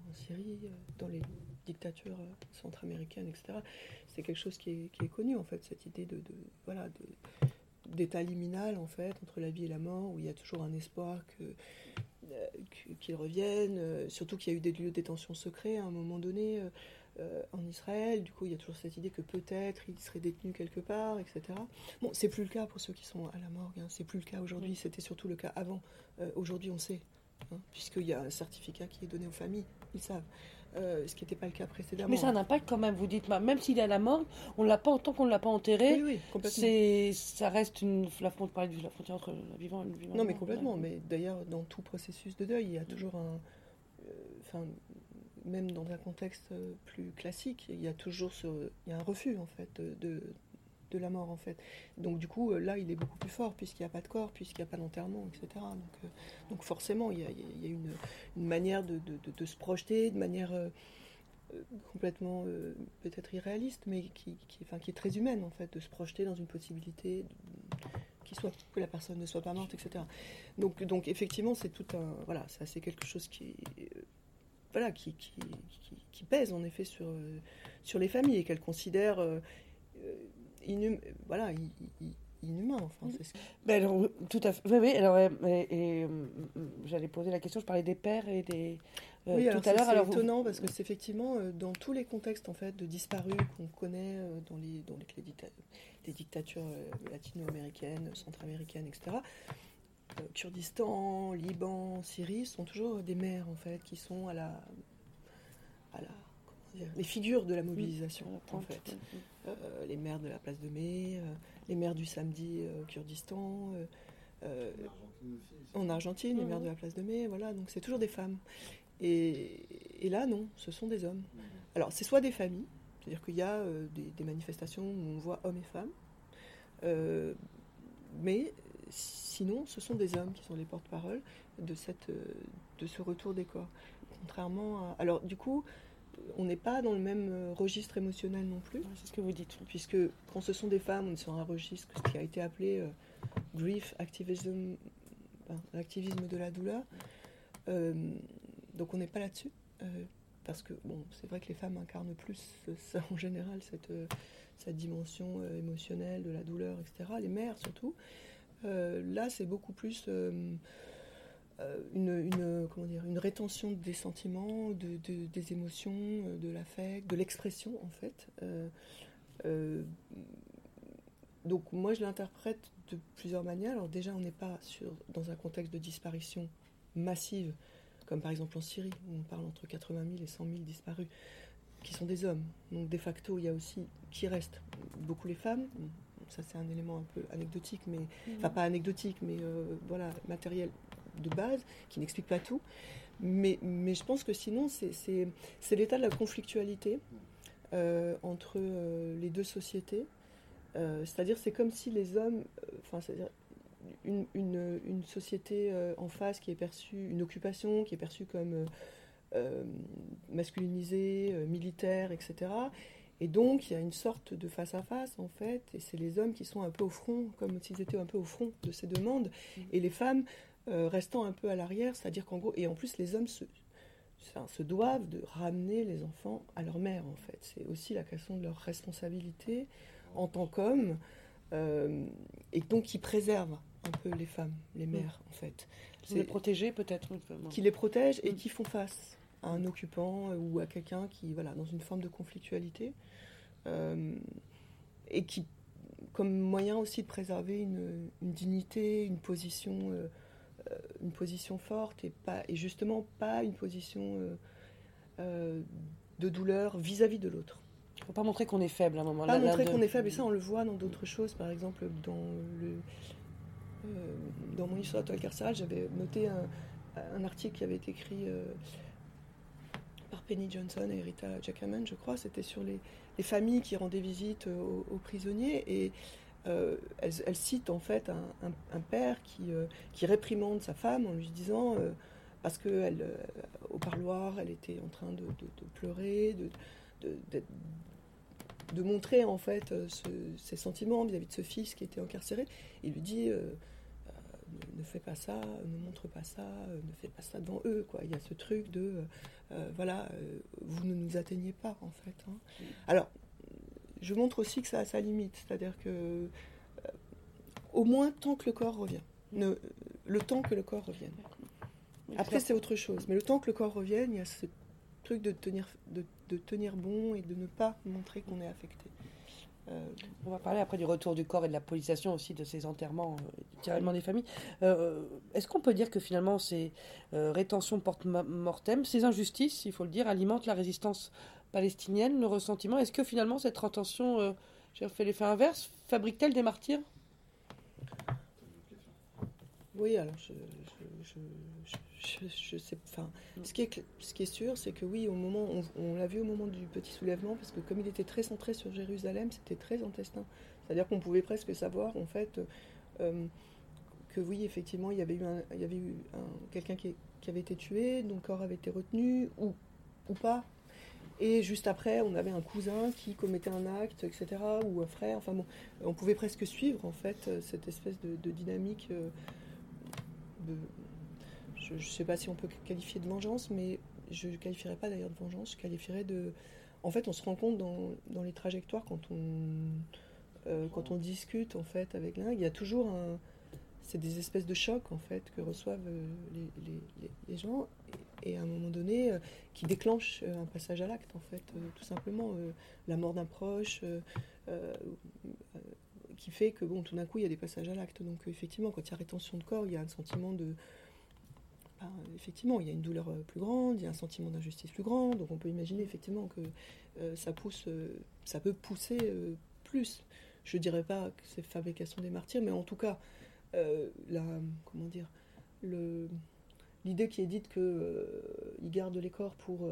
en Syrie, dans les dictatures centra-américaines, etc. C'est quelque chose qui est, qui est, connu, en fait, cette idée de, de voilà, d'état liminal, en fait, entre la vie et la mort, où il y a toujours un espoir que qu'ils reviennent, surtout qu'il y a eu des lieux de détention secrets à un moment donné. Euh, en Israël. Du coup, il y a toujours cette idée que peut-être il serait détenu quelque part, etc. Bon, c'est plus le cas pour ceux qui sont à la morgue. Hein. C'est plus le cas aujourd'hui. C'était surtout le cas avant. Euh, aujourd'hui, on sait, hein, puisqu'il y a un certificat qui est donné aux familles. Ils savent. Euh, ce qui n'était pas le cas précédemment. Mais ça a un impact quand même, vous dites, même s'il est à la morgue, on l'a pas autant qu'on ne l'a pas enterré. Oui, oui, c'est, ça reste une la, la frontière entre le vivant et le vivant. Non, mais complètement. Mais d'ailleurs, dans tout processus de deuil, il y a toujours un, enfin, même dans un contexte euh, plus classique, il y a toujours ce, il y a un refus en fait de, de la mort en fait. Donc du coup euh, là il est beaucoup plus fort puisqu'il n'y a pas de corps, puisqu'il n'y a pas d'enterrement, etc. Donc, euh, donc forcément il y a, il y a une, manière de, de, de, se projeter de manière complètement peut-être irréaliste, mais qui, qui, enfin, qui est très humaine en fait, de se projeter dans une possibilité qui soit que la personne ne soit pas morte, etc. Donc, donc effectivement c'est tout un voilà, c'est quelque chose qui voilà, qui, qui, pèse en effet sur, euh, sur les familles et qu'elles considèrent euh, euh, inhum, voilà, inhumain. Enfin, ce... ben tout à fait. Oui, oui alors, et, j'allais poser la question, je parlais des pères et des. oui, tout à l'heure. C'est étonnant parce que c'est effectivement dans tous les contextes en fait de disparus qu'on connaît dans les, dans les, les dictatures latino-américaines, centra-américaines, etc. Euh, Kurdistan, Liban, Syrie sont toujours des mères en fait qui sont à la, les figures de la mobilisation en fait. Euh, les mères de la place de mai, euh, les mères du samedi Kurdistan, en Argentine, les mères de la place de mai, voilà. Donc c'est toujours des femmes. Et, et, là non, ce sont des hommes. Alors c'est soit des familles, c'est-à-dire qu'il y a des, des, manifestations où on voit hommes et femmes, mais Sinon, ce sont des hommes qui sont les porte-parole de, cette, euh, de ce retour des corps. Contrairement à... Alors, du coup, on n'est pas dans le même euh, registre émotionnel non plus. C'est ce que vous dites. Puisque quand ce sont des femmes, on est sur un registre qui a été appelé euh, grief activism, l'activisme de la douleur. donc on n'est pas là-dessus. parce que, bon, c'est vrai que les femmes incarnent plus, ça, en général, cette, cette dimension émotionnelle de la douleur, etc. Les mères surtout. Euh, là, c'est beaucoup plus euh, euh, une, comment dire, une rétention des sentiments, de, des émotions, de l'affect, de l'expression, en fait. donc moi, je l'interprète de plusieurs manières. Alors déjà, on n'est pas sur, dans un contexte de disparition massive comme par exemple en Syrie, où on parle entre 80 000 et 100 000 disparus, qui sont des hommes. Donc de facto, il y a aussi qui reste beaucoup les femmes. Ça c'est un élément un peu anecdotique, mais mhm. enfin pas anecdotique, mais euh, voilà matériel de base qui n'explique pas tout. Mais, mais je pense que sinon c'est l'état de la conflictualité euh, entre euh, les deux sociétés. c'est-à-dire c'est comme si les hommes, enfin c'est-à-dire une, une, société en face qui est perçue, une occupation qui est perçue comme euh, masculinisé, euh, militaire, etc. Et donc, il y a une sorte de face-à-face, en fait, et c'est les hommes qui sont un peu au front, comme s'ils étaient un peu au front de ces demandes, et les femmes euh, restant un peu à l'arrière, c'est-à-dire qu'en gros, et en plus, les hommes se, se doivent de ramener les enfants à leur mère, en fait. C'est aussi la question de leur responsabilité en tant qu'hommes, et donc qui préservent un peu les femmes, les mm. mères, en fait. les protéger, peut-être Qui les protègent et mm. qui font face à un occupant euh, ou à quelqu'un qui, voilà, dans une forme de conflictualité, euh, et qui, comme moyen aussi de préserver une, dignité, une position, euh, une position forte, et, pas, et justement pas une position de douleur vis-à-vis de l'autre. Il ne faut pas montrer qu'on est faible à un moment. Pas montrer qu'on est faible, et ça on le voit dans d'autres choses, par exemple dans le dans mon histoire de carcérale, j'avais noté un, un, article qui avait été écrit Penny Johnson et Rita Jackman, je crois. C'était sur les, familles qui rendaient visite aux, prisonniers. Et euh, elle, cite en fait un, père qui, euh, qui, réprimande sa femme en lui disant, euh, parce que elle, au parloir, elle était en train de, pleurer, de, de, montrer en fait ses sentiments vis-à-vis de ce fils qui était incarcéré. Il lui dit ne fais pas ça, ne montre pas ça, ne fais pas ça devant eux. Quoi. Il y a ce truc de, euh, voilà, euh, vous ne nous atteignez pas, en fait. Hein. Alors, je montre aussi que ça a sa limite, c'est-à-dire que, euh, au moins tant que le corps revient, le temps que le corps revienne. Après, c'est autre chose, mais le temps que le corps revienne, il y a ce truc de tenir, de tenir bon et de ne pas montrer qu'on est affecté. Euh, on va parler après du retour du corps et de la polisation aussi de ces enterrements, euh, des familles. Euh, est-ce qu'on peut dire que finalement ces rétentions post-mortem, ces injustices, il faut le dire, alimentent la résistance palestinienne, le ressentiment Est-ce que finalement cette rétention, j'ai fait l'effet inverse, fabrique-t-elle des martyrs? Oui, alors je, je, sais, enfin, ce qui est, ce qui est sûr, c'est que oui, au moment, on, l'a vu au moment du petit soulèvement, parce que comme il était très centré sur Jérusalem, c'était très intestin. C'est-à-dire qu'on pouvait presque savoir, en fait, euh, que oui, effectivement, il y avait eu, eu quelqu'un qui, avait été tué, dont le corps avait été retenu, ou, ou pas. Et juste après, on avait un cousin qui commettait un acte, etc., ou un frère. Enfin bon, on pouvait presque suivre, en fait, cette espèce de, dynamique. Euh, de, je ne sais pas si on peut qualifier de vengeance, mais je ne qualifierais pas d'ailleurs de vengeance, je qualifierais de... En fait, on se rend compte dans, dans les trajectoires quand on, euh, quand on discute en fait avec l'un, il y a toujours un... C'est des espèces de chocs en fait que reçoivent euh, les, gens et, à un moment donné euh, qui déclenchent un passage à l'acte en fait, tout simplement la mort d'un proche qui fait que bon tout d'un coup il y a des passages à l'acte. Donc effectivement quand il y a rétention de corps, il y a un sentiment de effectivement, il y a une douleur euh, plus grande, il y a un sentiment d'injustice plus grand, donc on peut imaginer effectivement que euh, ça pousse, euh, ça peut pousser plus. Je dirais pas que c'est fabrication des martyrs, mais en tout cas, la, comment dire, l'idée qui est dite qu'ils ils gardent les corps pour,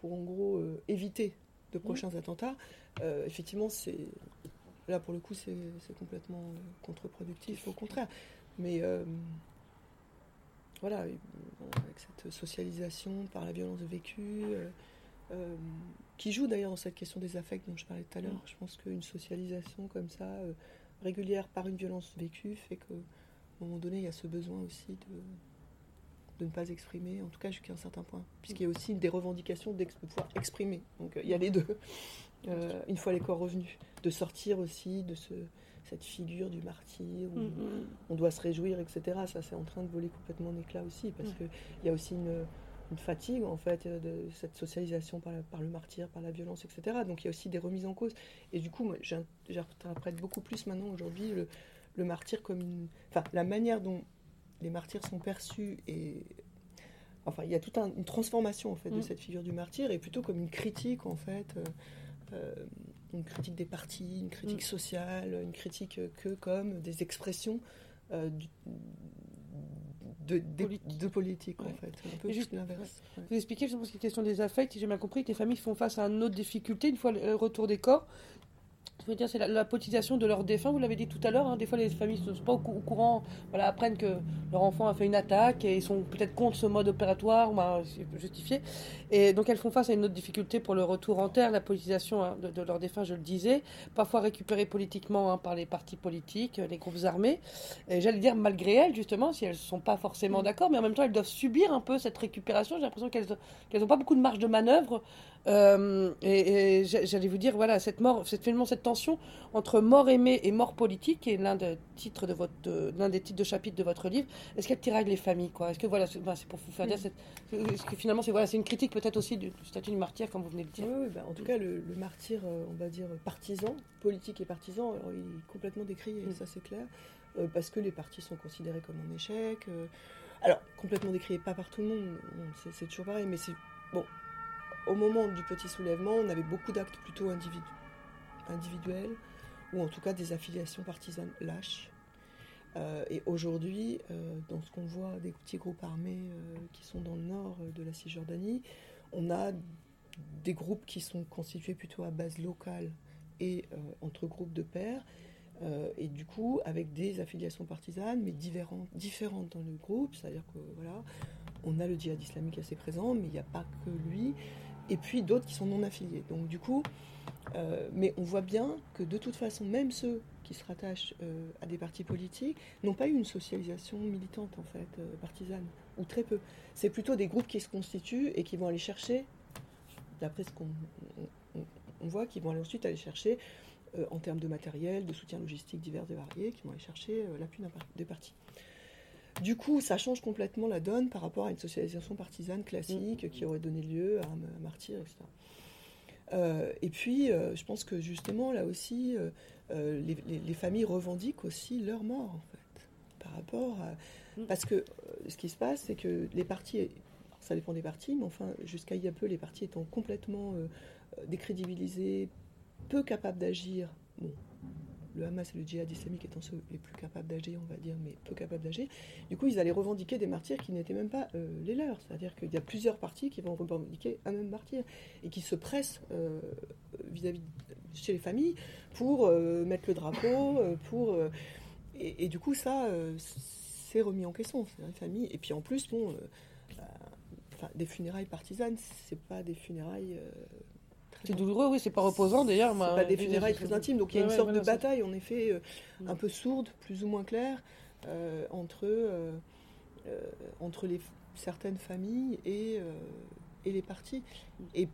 pour en gros éviter de prochains attentats, effectivement, c'est là pour le coup, c'est complètement contre-productif, au contraire. Mais voilà, avec cette socialisation par la violence vécue, euh, euh, qui joue d'ailleurs dans cette question des affects dont je parlais tout à l'heure. Je pense qu'une socialisation comme ça, euh, régulière par une violence vécue, fait qu'à un moment donné, il y a ce besoin aussi de, de ne pas exprimer, en tout cas jusqu'à un certain point, puisqu'il y a aussi des revendications de pouvoir exprimer. Donc il y a les deux, une fois les corps revenus, de sortir aussi de ce cette figure du martyr, où mm-hmm. on doit se réjouir, etc. Ça, c'est en train de voler complètement en éclat aussi, parce qu'il y a aussi une, fatigue, en fait, de cette socialisation par, par, le martyr, par la violence, etc. Donc, il y a aussi des remises en cause. Et du coup, j'interprète beaucoup plus maintenant, aujourd'hui, le, le, martyr comme une... Enfin, la manière dont les martyrs sont perçus et enfin, il y a toute une transformation en fait de Mm. cette figure du martyr, et plutôt comme une critique en fait, euh, euh, une critique des partis, une critique Mm. sociale, une critique euh, que comme des expressions euh, du- de, Politique. de politique en fait, un peu Et juste- l'inverse. ouais. Vous expliquez, je pense que la question des affects, si j'ai bien compris, que les familles font face à une autre difficulté une fois le retour des corps. Je veux dire, c'est la, la politisation de leurs défunts, vous l'avez dit tout à l'heure. hein. Des fois, les familles ne sont pas au, cou- au courant, voilà, apprennent que leur enfant a fait une attaque et ils sont peut-être contre ce mode opératoire, bah, c'est justifié. Et donc, elles font face à une autre difficulté pour le retour en terre, la politisation hein, de, de leurs défunts, je le disais, parfois récupérée politiquement hein, par les partis politiques, les groupes armés. Et j'allais dire, malgré elles, justement, si elles ne sont pas forcément d'accord, mais en même temps, elles doivent subir un peu cette récupération. J'ai l'impression qu'elles qu'elles n'ont pas beaucoup de marge de manœuvre. Euh, et et j'a- j'allais vous dire, voilà, cette mort, cette, finalement, cette tension entre mort aimée et mort politique, qui est l'un des titres de votre, l'un des titres de chapitre de votre livre. Est-ce qu'elle tiraille les familles, quoi? Est-ce que voilà, c'est ben, c'est pour vous faire dire, Mm. est-ce que finalement, c'est voilà, c'est une critique peut-être aussi du, du statut du martyr, comme vous venez de dire? Oui, oui, bah, en tout cas, le, le martyr, euh, on va dire partisan, politique et partisan, alors, il est complètement décrié, Mm. ça c'est clair, euh, parce que les partis sont considérés comme un échec. euh, alors, complètement décrié, pas par tout le monde, c'est- c'est toujours pareil, mais c'est. Bon, au moment du petit soulèvement, on avait beaucoup d'actes plutôt individu- individuels, ou en tout cas des affiliations partisanes lâches. Euh, et aujourd'hui, euh, dans ce qu'on voit des petits groupes armés euh, qui sont dans le nord de la Cisjordanie, on a des groupes qui sont constitués plutôt à base locale et entre groupes de pairs, et du coup avec des affiliations partisanes, mais différentes, différentes dans le groupe, c'est-à-dire que voilà, on a le djihad islamique assez présent, mais il n'y a pas que lui, et puis d'autres qui sont non affiliés. Donc du coup, euh, mais on voit bien que de toute façon, même ceux qui se rattachent euh, à des partis politiques n'ont pas eu une socialisation militante en fait, euh, partisane, ou très peu. C'est plutôt des groupes qui se constituent et qui vont aller chercher, d'après ce qu'on on, on- on voit, qui vont aller ensuite aller chercher en termes de matériel, de soutien logistique divers et variés, qui vont aller chercher l'appui des partis. Du coup, ça change complètement la donne par rapport à une socialisation partisane classique qui aurait donné lieu à un, martyr, etc. Euh, et puis, euh, je pense que justement, là aussi, euh, les, les- les familles revendiquent aussi leur mort, en fait, par rapport à... Mm. Parce que ce qui se passe, c'est que les partis, ça dépend des partis, mais enfin, jusqu'à il y a peu, les partis étant complètement décrédibilisés, peu capables d'agir, bon, le Hamas et le djihad islamique étant ceux les plus capables d'agir, on va dire, mais peu capables d'agir, du coup, ils allaient revendiquer des martyrs qui n'étaient même pas euh, les leurs. C'est-à-dire qu'il y a plusieurs partis qui vont revendiquer un même martyr et qui se pressent euh, vis-à-vis chez les familles pour euh, mettre le drapeau, et, du coup ça c'est remis en question. Et puis en plus bon, enfin, des funérailles partisanes, c'est pas des funérailles C'est douloureux, oui, c'est pas reposant d'ailleurs. c'est pas des je veux funérailles très intimes, donc il y a une sorte de bataille, en effet, euh, un peu sourde, plus ou moins claire, euh, entre, euh, euh, entre les, certaines familles et, euh, et les partis. Et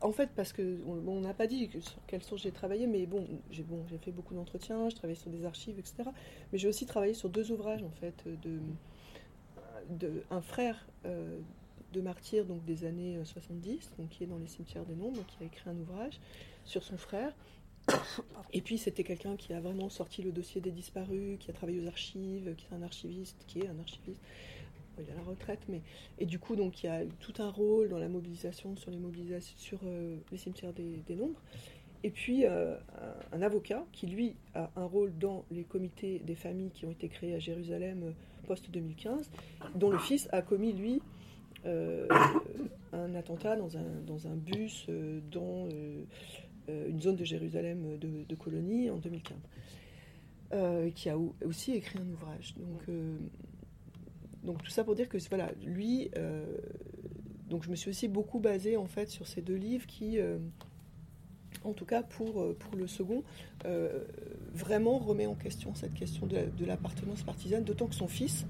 en fait, parce que on bon, on n'a pas dit que- sur quelle source j'ai travaillé, mais bon, j'ai bon, j'ai fait beaucoup d'entretiens, je travaillé sur des archives, etc. Mais j'ai aussi travaillé sur deux ouvrages, en fait, de, de un frère euh, de martyr donc des années euh, 70, donc qui est dans les cimetières des nombres, qui a écrit un ouvrage sur son frère. Et puis c'était quelqu'un qui a vraiment sorti le dossier des disparus, qui a travaillé aux archives, qui est un archiviste, qui est un archiviste. Bon, il est à la retraite, mais et du coup donc il y a eu tout un rôle dans la mobilisation sur les mobilisations sur euh, les cimetières des, des nombres. Et puis euh, un, un avocat qui lui a un rôle dans les comités des familles qui ont été créés à Jérusalem euh, post 2015, dont le fils a commis lui euh, un attentat dans un, dans un bus euh, dans euh, euh, une zone de Jérusalem de, colonie en 2015, euh, qui a aussi écrit un ouvrage. Donc, euh, donc tout ça pour dire que voilà, lui, euh, donc je me suis aussi beaucoup basée en fait sur ces deux livres qui, euh, en tout cas pour, euh, pour le second, euh, vraiment remet en question cette question de, la- de l'appartenance partisane, d'autant que son fils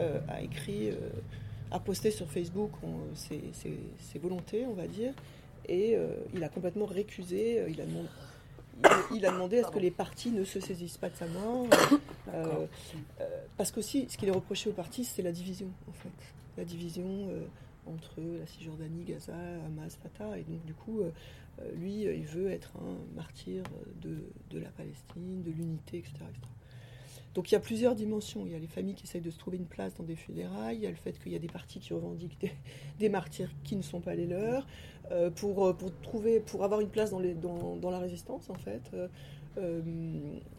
euh, a écrit, euh, a posté sur Facebook on- ses, ses- ses volontés, on va dire, et euh, il a complètement récusé, euh, il a demandé, il, il a demandé à ce que les partis ne se saisissent pas de sa mort, euh, euh, parce qu'aussi, ce qu'il est reproché aux partis, c'est la division, en fait. La division entre la Cisjordanie, Gaza, Hamas, Fatah, et donc du coup, lui, il veut être un martyr de, de la Palestine, de l'unité, etc., etc. Donc il y a plusieurs dimensions. Il y a les familles qui essayent de se trouver une place dans des funérailles, il y a le fait qu'il y a des partis qui revendiquent des, martyrs qui ne sont pas les leurs, euh, pour, pour, trouver, pour avoir une place dans, dans, dans la résistance en fait.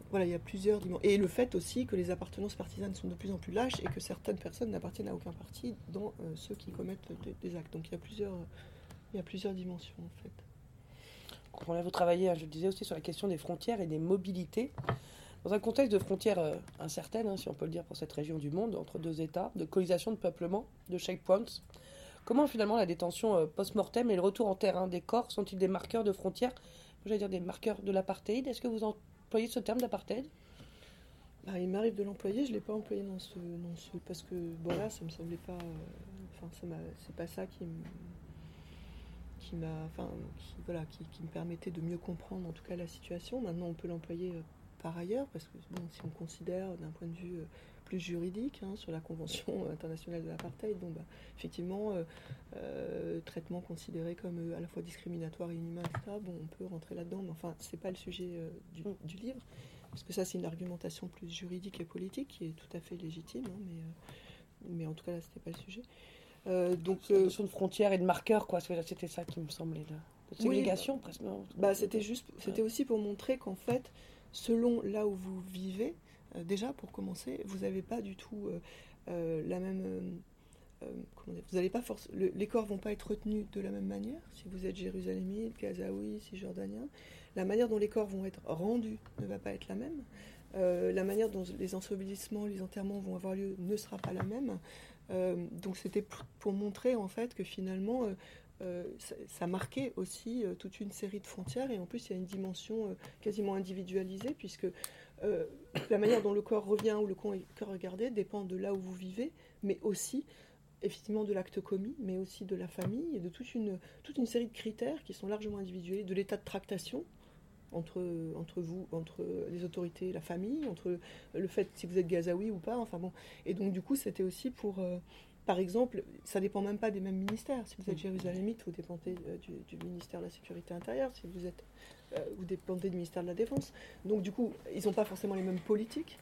voilà, il y a plusieurs dimensions. Et le fait aussi que les appartenances partisanes sont de plus en plus lâches et que certaines personnes n'appartiennent à aucun parti, dont ceux qui commettent des, actes. Donc il y a plusieurs, il y a plusieurs dimensions en fait. Vous travaillez, hein, je le disais aussi, sur la question des frontières et des mobilités. Dans un contexte de frontières euh, incertaines, hein, si on peut le dire, pour cette région du monde, entre deux États, de colonisation, de peuplement, de checkpoints, comment finalement la détention euh, post-mortem et le retour en terrain des corps sont-ils des marqueurs de frontières? J'allais dire des marqueurs de l'apartheid. Est-ce que vous employez ce terme d'apartheid? Bah, Il m'arrive de l'employer, je ne l'ai pas employé dans ce, dans parce que voilà, ça me semblait pas. Euh, enfin, c'est pas ça qui me qui m'a, enfin, qui, voilà, qui, me permettait de mieux comprendre en tout cas la situation. Maintenant, on peut l'employer euh, par ailleurs parce que bon, si on considère d'un point de vue euh, plus juridique hein, sur la Convention internationale de l'apartheid, bon, bah, effectivement, euh, traitement considéré comme à la fois discriminatoire et inhumain, etc. Bon, on peut rentrer là-dedans, mais enfin, c'est pas le sujet du, mm. du, livre parce que ça, c'est une argumentation plus juridique et politique qui est tout à fait légitime, hein, mais, mais en tout cas là, c'était pas le sujet. Euh, donc, la euh, notion de frontière et de marqueur, quoi. C'était ça qui me semblait. Là. De ségrégation, presque. Bah, c'était juste, c'était aussi pour montrer qu'en fait, selon là où vous vivez, euh, déjà pour commencer, vous n'avez pas du tout la même. comment dire, vous allez pas force, les corps vont pas être retenus de la même manière. Si vous êtes jérusalémite, gazaoui, si jordanien, la manière dont les corps vont être rendus ne va pas être la même. la manière dont les ensevelissements, les enterrements vont avoir lieu ne sera pas la même. Euh, donc c'était pour montrer en fait que finalement euh, euh, ça, marquait aussi toute une série de frontières et en plus il y a une dimension quasiment individualisée puisque la manière dont le corps revient ou le corps est regardé dépend de là où vous vivez, mais aussi effectivement de l'acte commis, mais aussi de la famille et de toute une, série de critères qui sont largement individuels, de l'état de tractation entre, entre vous, entre les autorités et la famille, entre le fait si vous êtes gazaoui ou pas. Enfin bon. Et donc, du coup, c'était aussi pour. Euh, par exemple, ça dépend même pas des mêmes ministères. Si vous êtes mm. jérusalémite, vous dépendez euh, du, ministère de la Sécurité intérieure. Si vous êtes, euh, vous dépendez du ministère de la Défense. Donc, du coup, ils n'ont pas forcément les mêmes politiques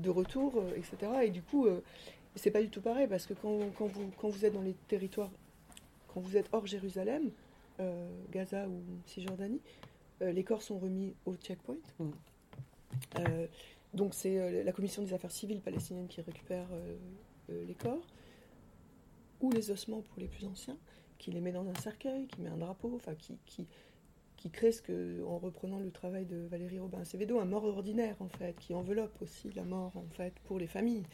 de retour, etc. Et du coup, c'est pas du tout pareil parce que quand, quand, vous, quand vous êtes dans les territoires, quand vous êtes hors Jérusalem, Gaza ou Cisjordanie, euh, les corps sont remis au checkpoint. Mm. Euh, donc c'est euh, la commission des affaires civiles palestiniennes qui récupère les corps, ou les ossements pour les plus anciens, qui les met dans un cercueil, qui met un drapeau, enfin qui, qui, qui crée ce que, en reprenant le travail de Valérie Robin Acevedo, un mort ordinaire en fait, qui enveloppe aussi la mort en fait pour les familles,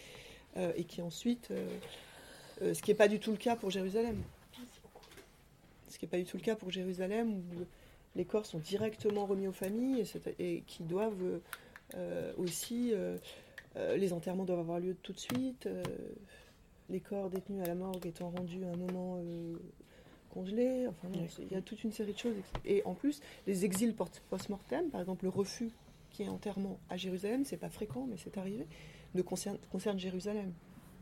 et qui ensuite, ce qui n'est pas du tout le cas pour Jérusalem, ce qui n'est pas du tout le cas pour Jérusalem où les corps sont directement remis aux familles et, qui doivent euh, aussi, euh, euh, les enterrements doivent avoir lieu tout de suite, les corps détenus à la morgue étant rendus à un moment congelé, enfin il y a toute une série de choses. Et en plus, les exils post-mortem, par exemple le refus qui est enterrement à Jérusalem, c'est pas fréquent, mais c'est arrivé, ne concerne, concerne Jérusalem,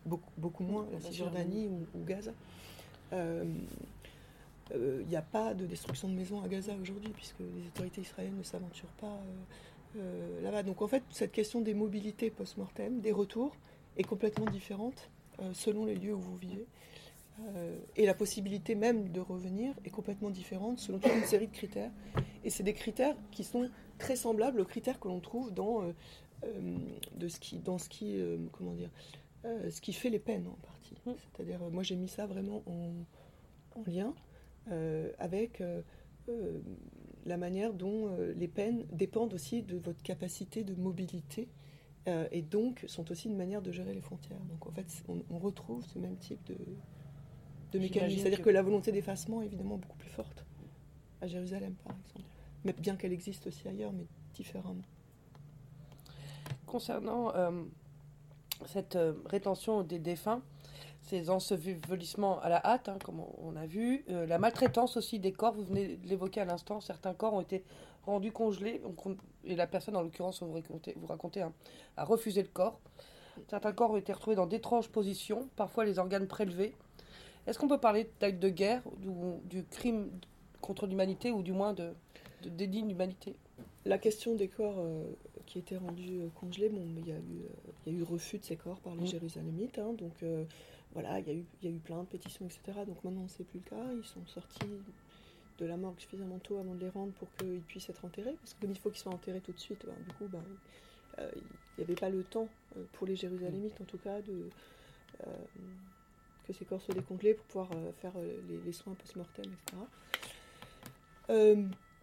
beaucoup, beaucoup moins la Cisjordanie ou, ou, Gaza il euh, n'y a pas de destruction de maisons à Gaza aujourd'hui, puisque les autorités israéliennes ne s'aventurent pas euh, euh, là-bas. Donc en fait, cette question des mobilités post-mortem, des retours, est complètement différente selon les lieux où vous vivez. et la possibilité même de revenir est complètement différente selon toute une série de critères. Et c'est des critères qui sont très semblables aux critères que l'on trouve dans, de ce qui, dans ce qui, comment dire, ce qui fait les peines en partie. Mmh. C'est-à-dire, moi j'ai mis ça vraiment en lien. Euh, avec euh, euh, la manière dont les peines dépendent aussi de votre capacité de mobilité et donc sont aussi une manière de gérer les frontières. Donc en fait, on, retrouve ce même type de, de mécanisme. C'est-à-dire que... la volonté d'effacement est évidemment beaucoup plus forte à Jérusalem, par exemple. Mais bien qu'elle existe aussi ailleurs, mais différemment. Concernant cette rétention des défunts, ces ensevelissements à la hâte, hein, comme on a vu, euh, la maltraitance aussi des corps, vous venez de l'évoquer à l'instant, certains corps ont été rendus congelés, et la personne en l'occurrence, vous racontez, vous racontez hein, a refusé le corps. Certains corps ont été retrouvés dans d'étranges positions, parfois les organes prélevés. Est-ce qu'on peut parler de guerre, ou du crime contre l'humanité, ou du moins de, de d'humanité La question des corps, euh, qui étaient rendus congelés. Bon, mais il y, a eu, il y a eu refus de ces corps par les Mm. Jérusalemites. hein, donc voilà, il y, a eu, y a eu plein de pétitions, etc. Donc maintenant, c'est plus le cas. Ils sont sortis de la morgue suffisamment tôt avant de les rendre pour qu'ils puissent être enterrés. Parce que comme il faut qu'ils soient enterrés tout de suite, ben, du coup, ben, euh, il n'y avait pas le temps euh, pour les Jérusalemites, en tout cas, de, euh, que ces corps soient décongelés pour pouvoir faire les, soins post-mortem, etc.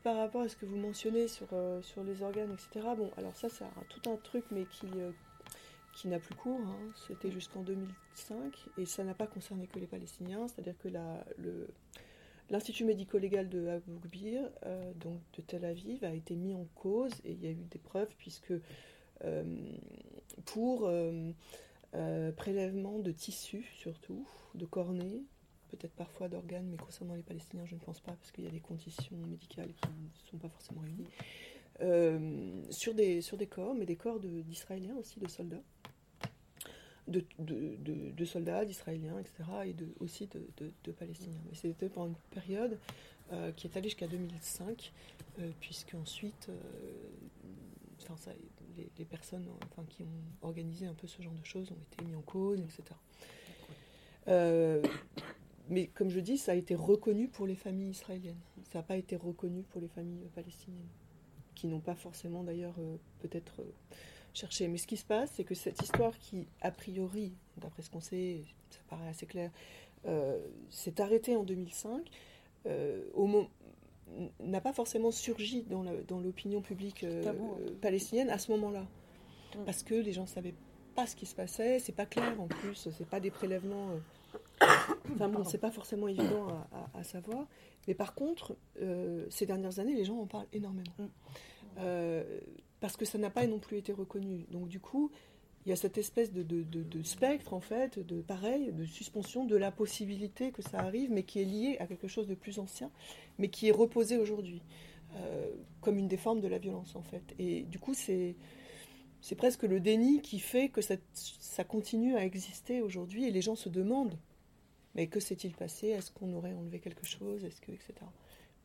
Par rapport à ce que vous mentionnez sur, les organes, etc., bon, alors ça, c'est tout un truc, mais qui, qui n'a plus cours. hein. C'était jusqu'en 2005, et ça n'a pas concerné que les Palestiniens, c'est-à-dire que la, le, l'Institut médico-légal de Abu Ghbir, euh, donc de Tel Aviv, a été mis en cause, et il y a eu des preuves, puisque euh, pour euh, euh, prélèvement de tissus, surtout, de cornée, peut-être parfois d'organes, mais concernant les Palestiniens, je ne pense pas, parce qu'il y a des conditions médicales qui ne sont pas forcément réunies, sur, des, sur des corps, mais des corps d'Israéliens aussi, de soldats, de, soldats, d'Israéliens, etc., et aussi de, Palestiniens. Mais c'était pendant une période euh, qui est allée jusqu'à 2005, euh, puisque ensuite, euh, enfin, les, personnes enfin, qui ont organisé un peu ce genre de choses ont été mis en cause, etc. Euh, mais comme je dis, ça a été reconnu pour les familles israéliennes. Ça n'a pas été reconnu pour les familles palestiniennes, qui n'ont pas forcément d'ailleurs peut-être cherché. Mais ce qui se passe, c'est que cette histoire qui, a priori, d'après ce qu'on sait, ça paraît assez clair, euh, s'est arrêtée en 2005, euh, n'a pas forcément surgi dans l'opinion publique euh, hein. euh, palestinienne à ce moment-là. Mm. Parce que les gens ne savaient pas ce qui se passait, c'est pas clair en plus, c'est pas des prélèvements. Enfin bon, c'est pas forcément évident à, à- à savoir. Mais par contre, ces dernières années, les gens en parlent énormément. Mm. Parce que ça n'a pas non plus été reconnu. Donc du coup, il y a cette espèce de, spectre, en fait, de pareil, de suspension de la possibilité que ça arrive, mais qui est lié à quelque chose de plus ancien, mais qui est reposé aujourd'hui, euh, comme une des formes de la violence, en fait. Et du coup, c'est... C'est presque le déni qui fait que ça, ça continue à exister aujourd'hui et les gens se demandent mais que s'est-il passé? Est-ce qu'on aurait enlevé quelque chose? Est-ce que etc.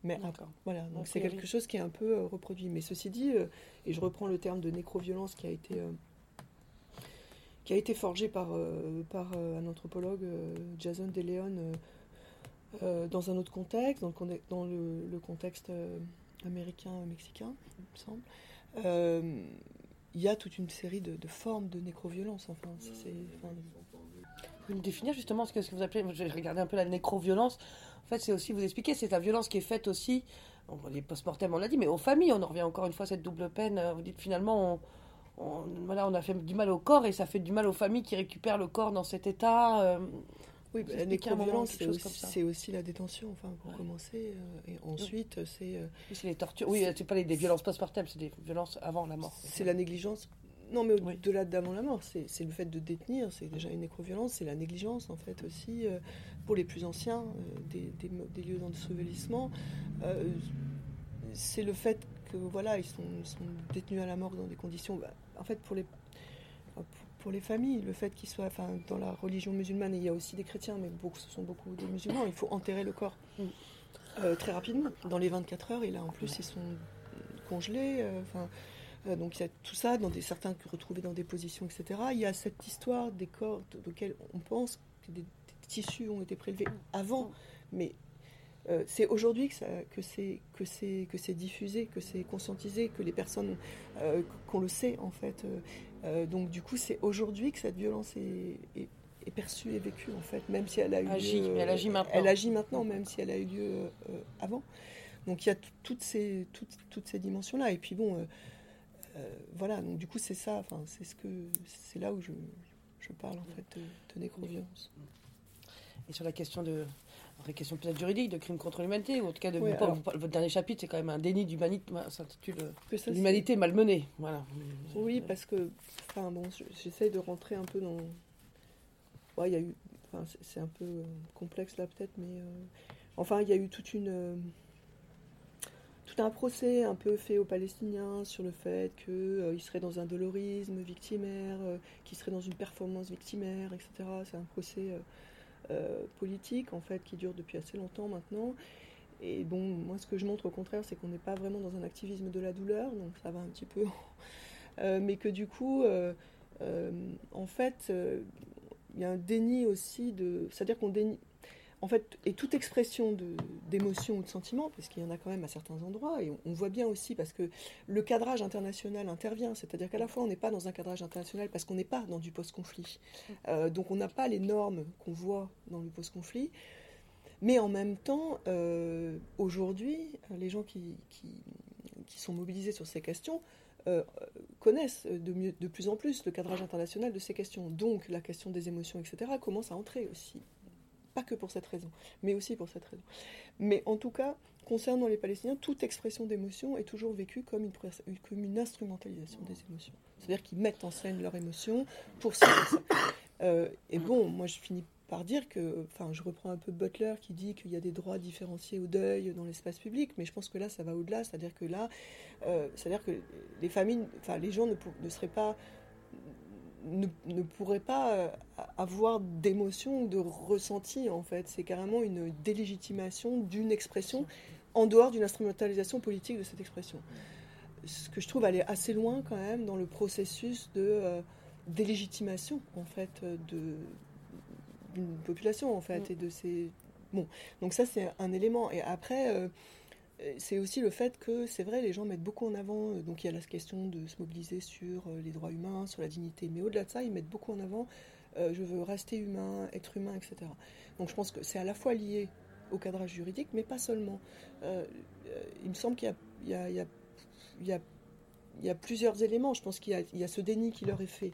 Mais D'accord. voilà, donc c'est quelque chose qui est un peu euh, reproduit. Mais ceci dit, euh, et je reprends le terme de nécroviolence qui a été euh, qui a été forgé par euh, par euh, un anthropologue, euh, Jason De Leon, euh, euh, dans un autre contexte, dans le, dans le, le contexte euh, américain-mexicain, il me semble. Euh, il y a toute une série de, de formes de nécroviolence. Enfin, c'est- enfin, Vous pouvez me définir justement ce que, ce que vous appelez, j'ai regardé un peu la nécroviolence. En fait, c'est aussi vous expliquer, c'est la violence qui est faite aussi, les post-mortem on l'a dit, mais aux familles, on en revient encore une fois à cette double peine. Euh, Vous dites finalement, on, on- voilà, on a fait du mal au corps et ça fait du mal aux familles qui récupèrent le corps dans cet état. euh, Oui, bah, la expliquez nécroviolence, c'est aussi, la détention, enfin, pour Ouais. commencer. euh, et ensuite, c'est euh, oui, c'est les tortures. Oui, c'est pas les, des violences post-mortem, c'est des violences avant la mort. c'est la négligence. Non, mais Oui. au-delà d'avant la mort, c'est le fait de détenir, c'est déjà une nécroviolence, c'est la négligence, en fait, aussi, euh, pour les plus anciens, euh, des, des, mo- des lieux d'ensevelissement. Euh, c'est le fait que, voilà, ils sont, détenus à la mort dans des conditions. bah, en fait, pour les. enfin, pour- Pour les familles, le fait qu'ils soient, enfin, dans la religion musulmane, et il y a aussi des chrétiens, mais beaucoup, ce sont beaucoup des musulmans, il faut enterrer le corps Mm. très rapidement, dans les 24 heures, et là, en plus, ils sont congelés, enfin, donc il y a tout ça, dans des, certains retrouvés dans des positions, etc. Il y a cette histoire des corps auxquels on pense que des, des tissus ont été prélevés avant, mais euh, c'est aujourd'hui que, ça- que c'est que c'est que c'est diffusé, que c'est conscientisé, que les personnes euh, qu'on le sait en fait. Euh, euh, donc du coup, c'est aujourd'hui que cette violence est, est- est perçue et vécue en fait, même si elle a eu Agit, lieu, mais elle agit maintenant. Elle agit maintenant, même si elle a eu lieu euh, euh, avant. Donc il y a tout- toutes ces toutes, toutes ces dimensions là. Et puis bon, euh, voilà. Donc du coup, c'est ça. Enfin, c'est ce que c'est là où je je parle en fait de, de nécroviolence. Et sur la question de. La question peut-être juridique, de crime contre l'humanité, ou en tout cas, de, alors- votre dernier chapitre, c'est quand même un déni d'humanité, ça s'intitule L'humanité malmenée. Voilà. Oui, parce que, enfin bon, je- j'essaye de rentrer un peu dans. Ouais, il y a eu. Enfin, c'est- c'est un peu euh, complexe là peut-être, mais euh, enfin, il y a eu toute une. Euh, tout un procès un peu fait aux Palestiniens sur le fait qu'ils seraient dans un dolorisme victimaire, euh, qu'ils seraient dans une performance victimaire, etc. C'est un procès euh, euh, politique en fait qui dure depuis assez longtemps maintenant. Et bon, moi ce que je montre au contraire, c'est qu'on n'est pas vraiment dans un activisme de la douleur, donc ça va un petit peu mais que du coup, en fait, il y a un déni aussi de. C'est-à-dire qu'on dénie en fait, et toute expression d'émotion ou de sentiment, parce qu'il y en a quand même à certains endroits, et on, voit bien aussi parce que le cadrage international intervient, c'est-à-dire qu'à la fois on n'est pas dans un cadrage international parce qu'on n'est pas dans du post-conflit, euh, donc on n'a pas les normes qu'on voit dans le post-conflit, mais en même temps, euh, aujourd'hui, les gens qui, qui, sont mobilisés sur ces questions euh, connaissent de, mieux, de plus en plus le cadrage international de ces questions, donc la question des émotions, etc., commence à entrer aussi pas que pour cette raison, mais aussi pour cette raison. Mais en tout cas, concernant les Palestiniens, toute expression d'émotion est toujours vécue comme une, instrumentalisation des émotions. C'est-à-dire qu'ils mettent en scène leurs émotions pour ça. Euh, et bon, moi je finis par dire que, enfin, je reprends un peu Butler qui dit qu'il y a des droits différenciés au deuil dans l'espace public, mais je pense que là, ça va au-delà. C'est-à-dire que là, euh, c'est-à-dire que les familles, enfin, les gens ne seraient pas ne, ne pourrait pas euh, avoir d'émotion ou de ressenti, en fait. C'est carrément une délégitimation d'une expression en dehors d'une instrumentalisation politique de cette expression. Ce que je trouve aller assez loin quand même dans le processus de euh, délégitimation, en fait, de d'une population, en fait, mm. et de ces... Bon, donc ça, c'est un élément. Et après... Euh, c'est aussi le fait que, c'est vrai, les gens mettent beaucoup en avant, euh, donc il y a la question de se mobiliser sur euh, les droits humains, sur la dignité, mais au-delà de ça, ils mettent beaucoup en avant, je veux rester humain, être humain, etc. Donc je pense que c'est à la fois lié au cadrage juridique, mais pas seulement. il me semble qu'il y, y, a, plusieurs éléments. Je pense qu'il y, a ce déni qui leur est fait.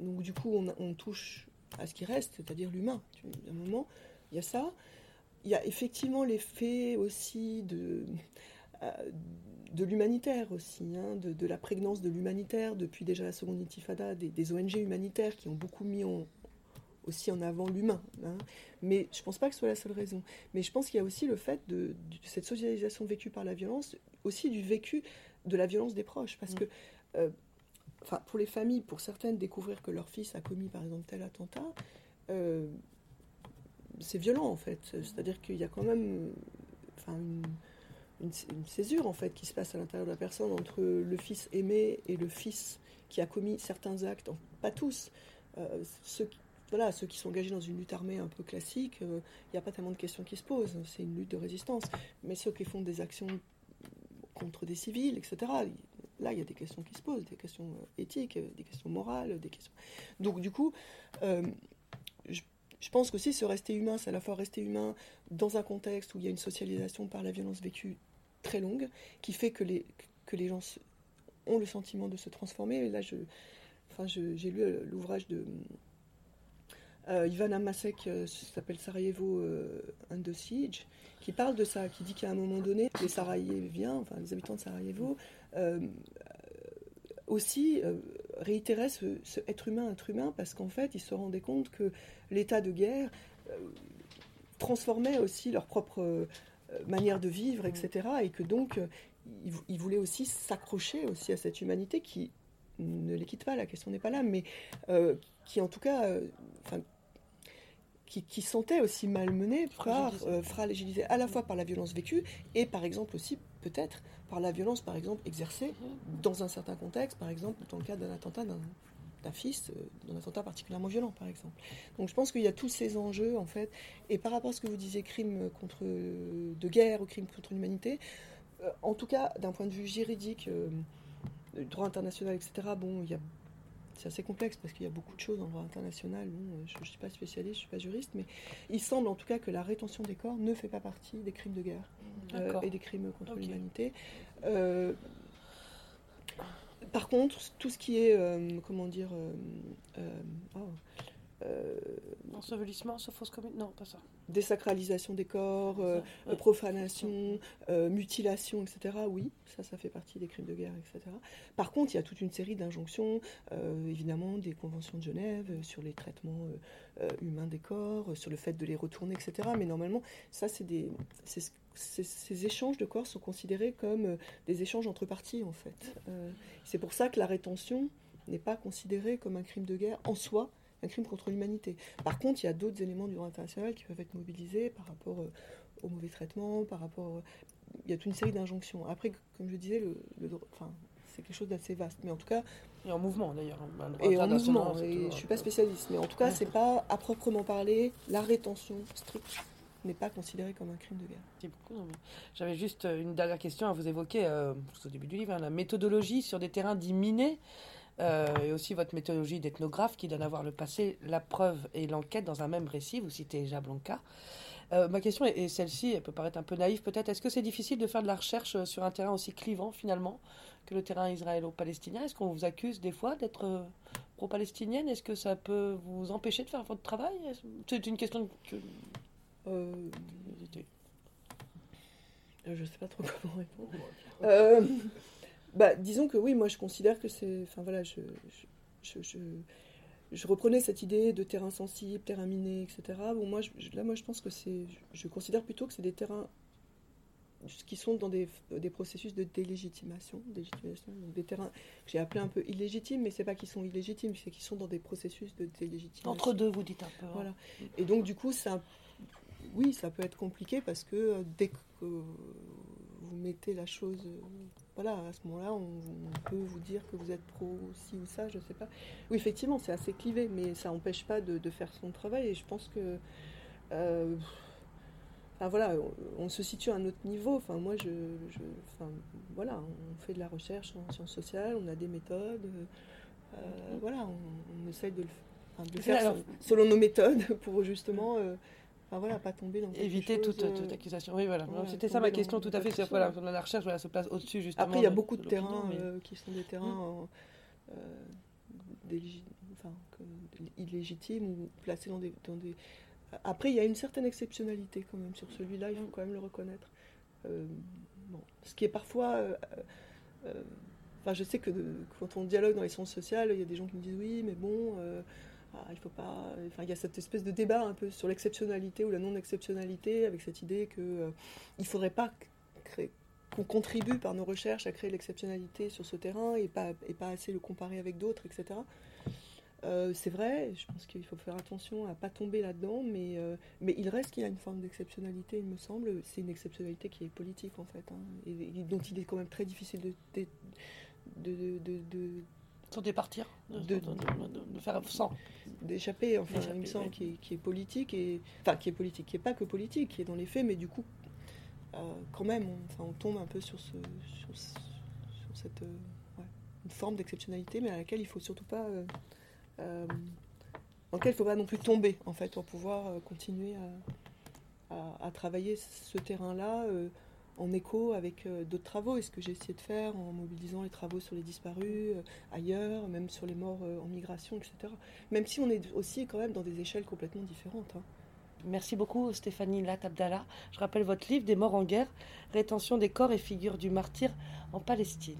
Donc du coup, on, on touche à ce qui reste, c'est-à-dire l'humain. À un moment, il y a ça il y a effectivement l'effet aussi de, euh, de l'humanitaire aussi, hein, de, la prégnance de l'humanitaire depuis déjà la seconde intifada, des, ONG humanitaires qui ont beaucoup mis aussi en avant l'humain. Hein. Mais je ne pense pas que ce soit la seule raison. Mais je pense qu'il y a aussi le fait de, cette socialisation vécue par la violence, aussi du vécu de la violence des proches. Parce mm. que, euh, pour les familles, pour certaines, découvrir que leur fils a commis par exemple tel attentat, euh, c'est violent en fait. C'est-à-dire qu'il y a quand même enfin, une, césure en fait qui se passe à l'intérieur de la personne entre le fils aimé et le fils qui a commis certains actes, pas tous. Euh, ceux, voilà, ceux qui sont engagés dans une lutte armée un peu classique, euh, il n'y a pas tellement de questions qui se posent, c'est une lutte de résistance. Mais ceux qui font des actions contre des civils, etc., là, il y a des questions qui se posent, des questions euh, éthiques, des questions morales, des questions... Donc du coup, je pense qu'aussi se rester humain, c'est à la fois rester humain dans un contexte où il y a une socialisation par la violence vécue très longue, qui fait que les, que les gens ont le sentiment de se transformer. Et là, enfin, j'ai lu euh, l'ouvrage de euh, Ivana Masek, euh, s'appelle Sarajevo euh, Under Siege, qui parle de ça, qui dit qu'à un moment donné, les Sarajeviens, enfin les habitants de Sarajevo, aussi réitérait ce, être humain, être humain, parce qu'en fait, ils se rendaient compte que l'état de guerre euh, transformait aussi leur propre euh, manière de vivre, etc. Et que donc, ils, voulaient aussi s'accrocher aussi à cette humanité qui ne les quitte pas, la question n'est pas là, mais qui en tout cas, qui, qui sentait aussi malmenée par, fragilisée à la fois par la violence vécue et par exemple aussi peut-être par la violence, par exemple, exercée dans un certain contexte, par exemple, dans le cas d'un attentat d'un fils, euh, d'un attentat particulièrement violent, par exemple. Donc je pense qu'il y a tous ces enjeux, en fait. Et par rapport à ce que vous disiez, crime contre, de guerre ou crime contre l'humanité, euh, en tout cas, d'un point de vue juridique, euh, droit international, etc., bon, il y a c'est assez complexe parce qu'il y a beaucoup de choses en droit international. je ne suis pas spécialiste, je ne suis pas juriste, mais il semble en tout cas que la rétention des corps ne fait pas partie des crimes de guerre euh, et des crimes contre l'humanité. Euh, par contre, tout ce qui est, euh, comment dire, oh, euh, Ensevelissement, sauf fausse commune Non, pas ça. Désacralisation des corps, euh, profanation, euh, mutilation, etc. Oui, ça, ça fait partie des crimes de guerre, etc. Par contre, il y a toute une série d'injonctions, évidemment, des conventions de Genève sur les traitements humains des corps, sur le fait de les retourner, etc. Mais normalement, ça, c'est des. ces échanges de corps sont considérés comme des échanges entre parties, en fait. c'est pour ça que la rétention n'est pas considérée comme un crime de guerre en soi, un crime contre l'humanité. Par contre, il y a d'autres éléments du droit international qui peuvent être mobilisés par rapport euh, au mauvais traitement, par rapport... il y a toute une série d'injonctions. Après, comme je disais, le, enfin, c'est quelque chose d'assez vaste. Mais en tout cas, et en mouvement d'ailleurs. Et en mouvement. Et je suis pas spécialiste, mais en tout cas, c'est pas à proprement parler la rétention stricte n'est pas considérée comme un crime de guerre. J'avais juste euh, une dernière question à vous évoquer euh, au début du livre, hein, la méthodologie sur des terrains dits minés. Euh, et aussi votre méthodologie d'ethnographe qui donne à voir le passé, la preuve et l'enquête dans un même récit. Vous citez Jablanca. Euh, ma question est, celle-ci, elle peut paraître un peu naïve peut-être. Est-ce que c'est difficile de faire de la recherche euh, sur un terrain aussi clivant finalement que le terrain israélo-palestinien? Est-ce qu'on vous accuse des fois d'être pro-palestinienne? Est-ce que ça peut vous empêcher de faire votre travail? C'est une question que... Euh... Je sais pas trop comment répondre. Bah, disons que oui, moi je considère que c'est... Enfin voilà, je, je, je je reprenais cette idée de terrain sensible, terrain miné, etc. Bon, moi, là, moi, je pense que c'est, je considère plutôt que c'est des terrains qui sont dans des, des processus de délégitimation, délégitimation des terrains que j'ai appelés un peu illégitimes, mais c'est pas qu'ils sont illégitimes, c'est qu'ils sont dans des processus de délégitimation. Entre deux, vous dites un peu. Hein. Voilà. Et donc, du coup, ça, oui, ça peut être compliqué parce que euh, dès que vous mettez la chose voilà, à ce moment-là, on, peut vous dire que vous êtes pro ci ou ça, je sais pas. Oui, effectivement, c'est assez clivé, mais ça n'empêche pas de, faire son travail. Et je pense que, euh, enfin, voilà, on, se situe à un autre niveau. Enfin, moi, je, enfin, voilà, on fait de la recherche en sciences sociales, on a des méthodes. Euh, voilà, on, essaye de le, faire selon nos méthodes pour justement. Euh, voilà, pas tomber dans Éviter toute, toute, accusation. Oui, voilà. C'était ça ma question, tout à fait. Voilà, la recherche voilà, se place au-dessus, justement. Après, il y a beaucoup de, terrains euh, qui sont des terrains mm. euh, enfin, illégitimes ou placés dans des, dans des. Après, il y a une certaine exceptionnalité quand même sur celui-là, il faut quand même le reconnaître. Euh, bon. Ce qui est parfois. Enfin, je sais que quand on dialogue dans les sciences sociales, il y a des gens qui me disent oui, mais bon ah, il faut pas. Enfin, il y a cette espèce de débat un peu sur l'exceptionnalité ou la non-exceptionnalité, avec cette idée que euh, il faudrait pas qu'on contribue par nos recherches à créer l'exceptionnalité sur ce terrain et pas, et pas assez le comparer avec d'autres, etc. Euh, c'est vrai, je pense qu'il faut faire attention à pas tomber là-dedans, mais, euh, mais il reste qu'il y a une forme d'exceptionnalité, il me semble. C'est une exceptionnalité qui est politique, en fait, hein, et, dont il est quand même très difficile de sans départir, de, de, de, faire sans. D'échapper, enfin, il me semble, qui, est, politique, et, enfin, qui est politique, qui n'est pas que politique, qui est dans les faits, mais du coup, euh, quand même, on, enfin, on tombe un peu sur, ce, sur, cette euh, une forme d'exceptionnalité, mais à laquelle il faut surtout pas. Euh, dans laquelle il ne faut pas non plus tomber, en fait, pour pouvoir continuer à, à, à travailler ce terrain-là en écho avec euh, d'autres travaux, et ce que j'ai essayé de faire en mobilisant les travaux sur les disparus euh, ailleurs, même sur les morts euh, en migration, etc. Même si on est aussi quand même dans des échelles complètement différentes. Hein. Merci beaucoup Stéphanie Lat Abdallah. Je rappelle votre livre Des morts en guerre, rétention des corps et figures du martyr en Palestine.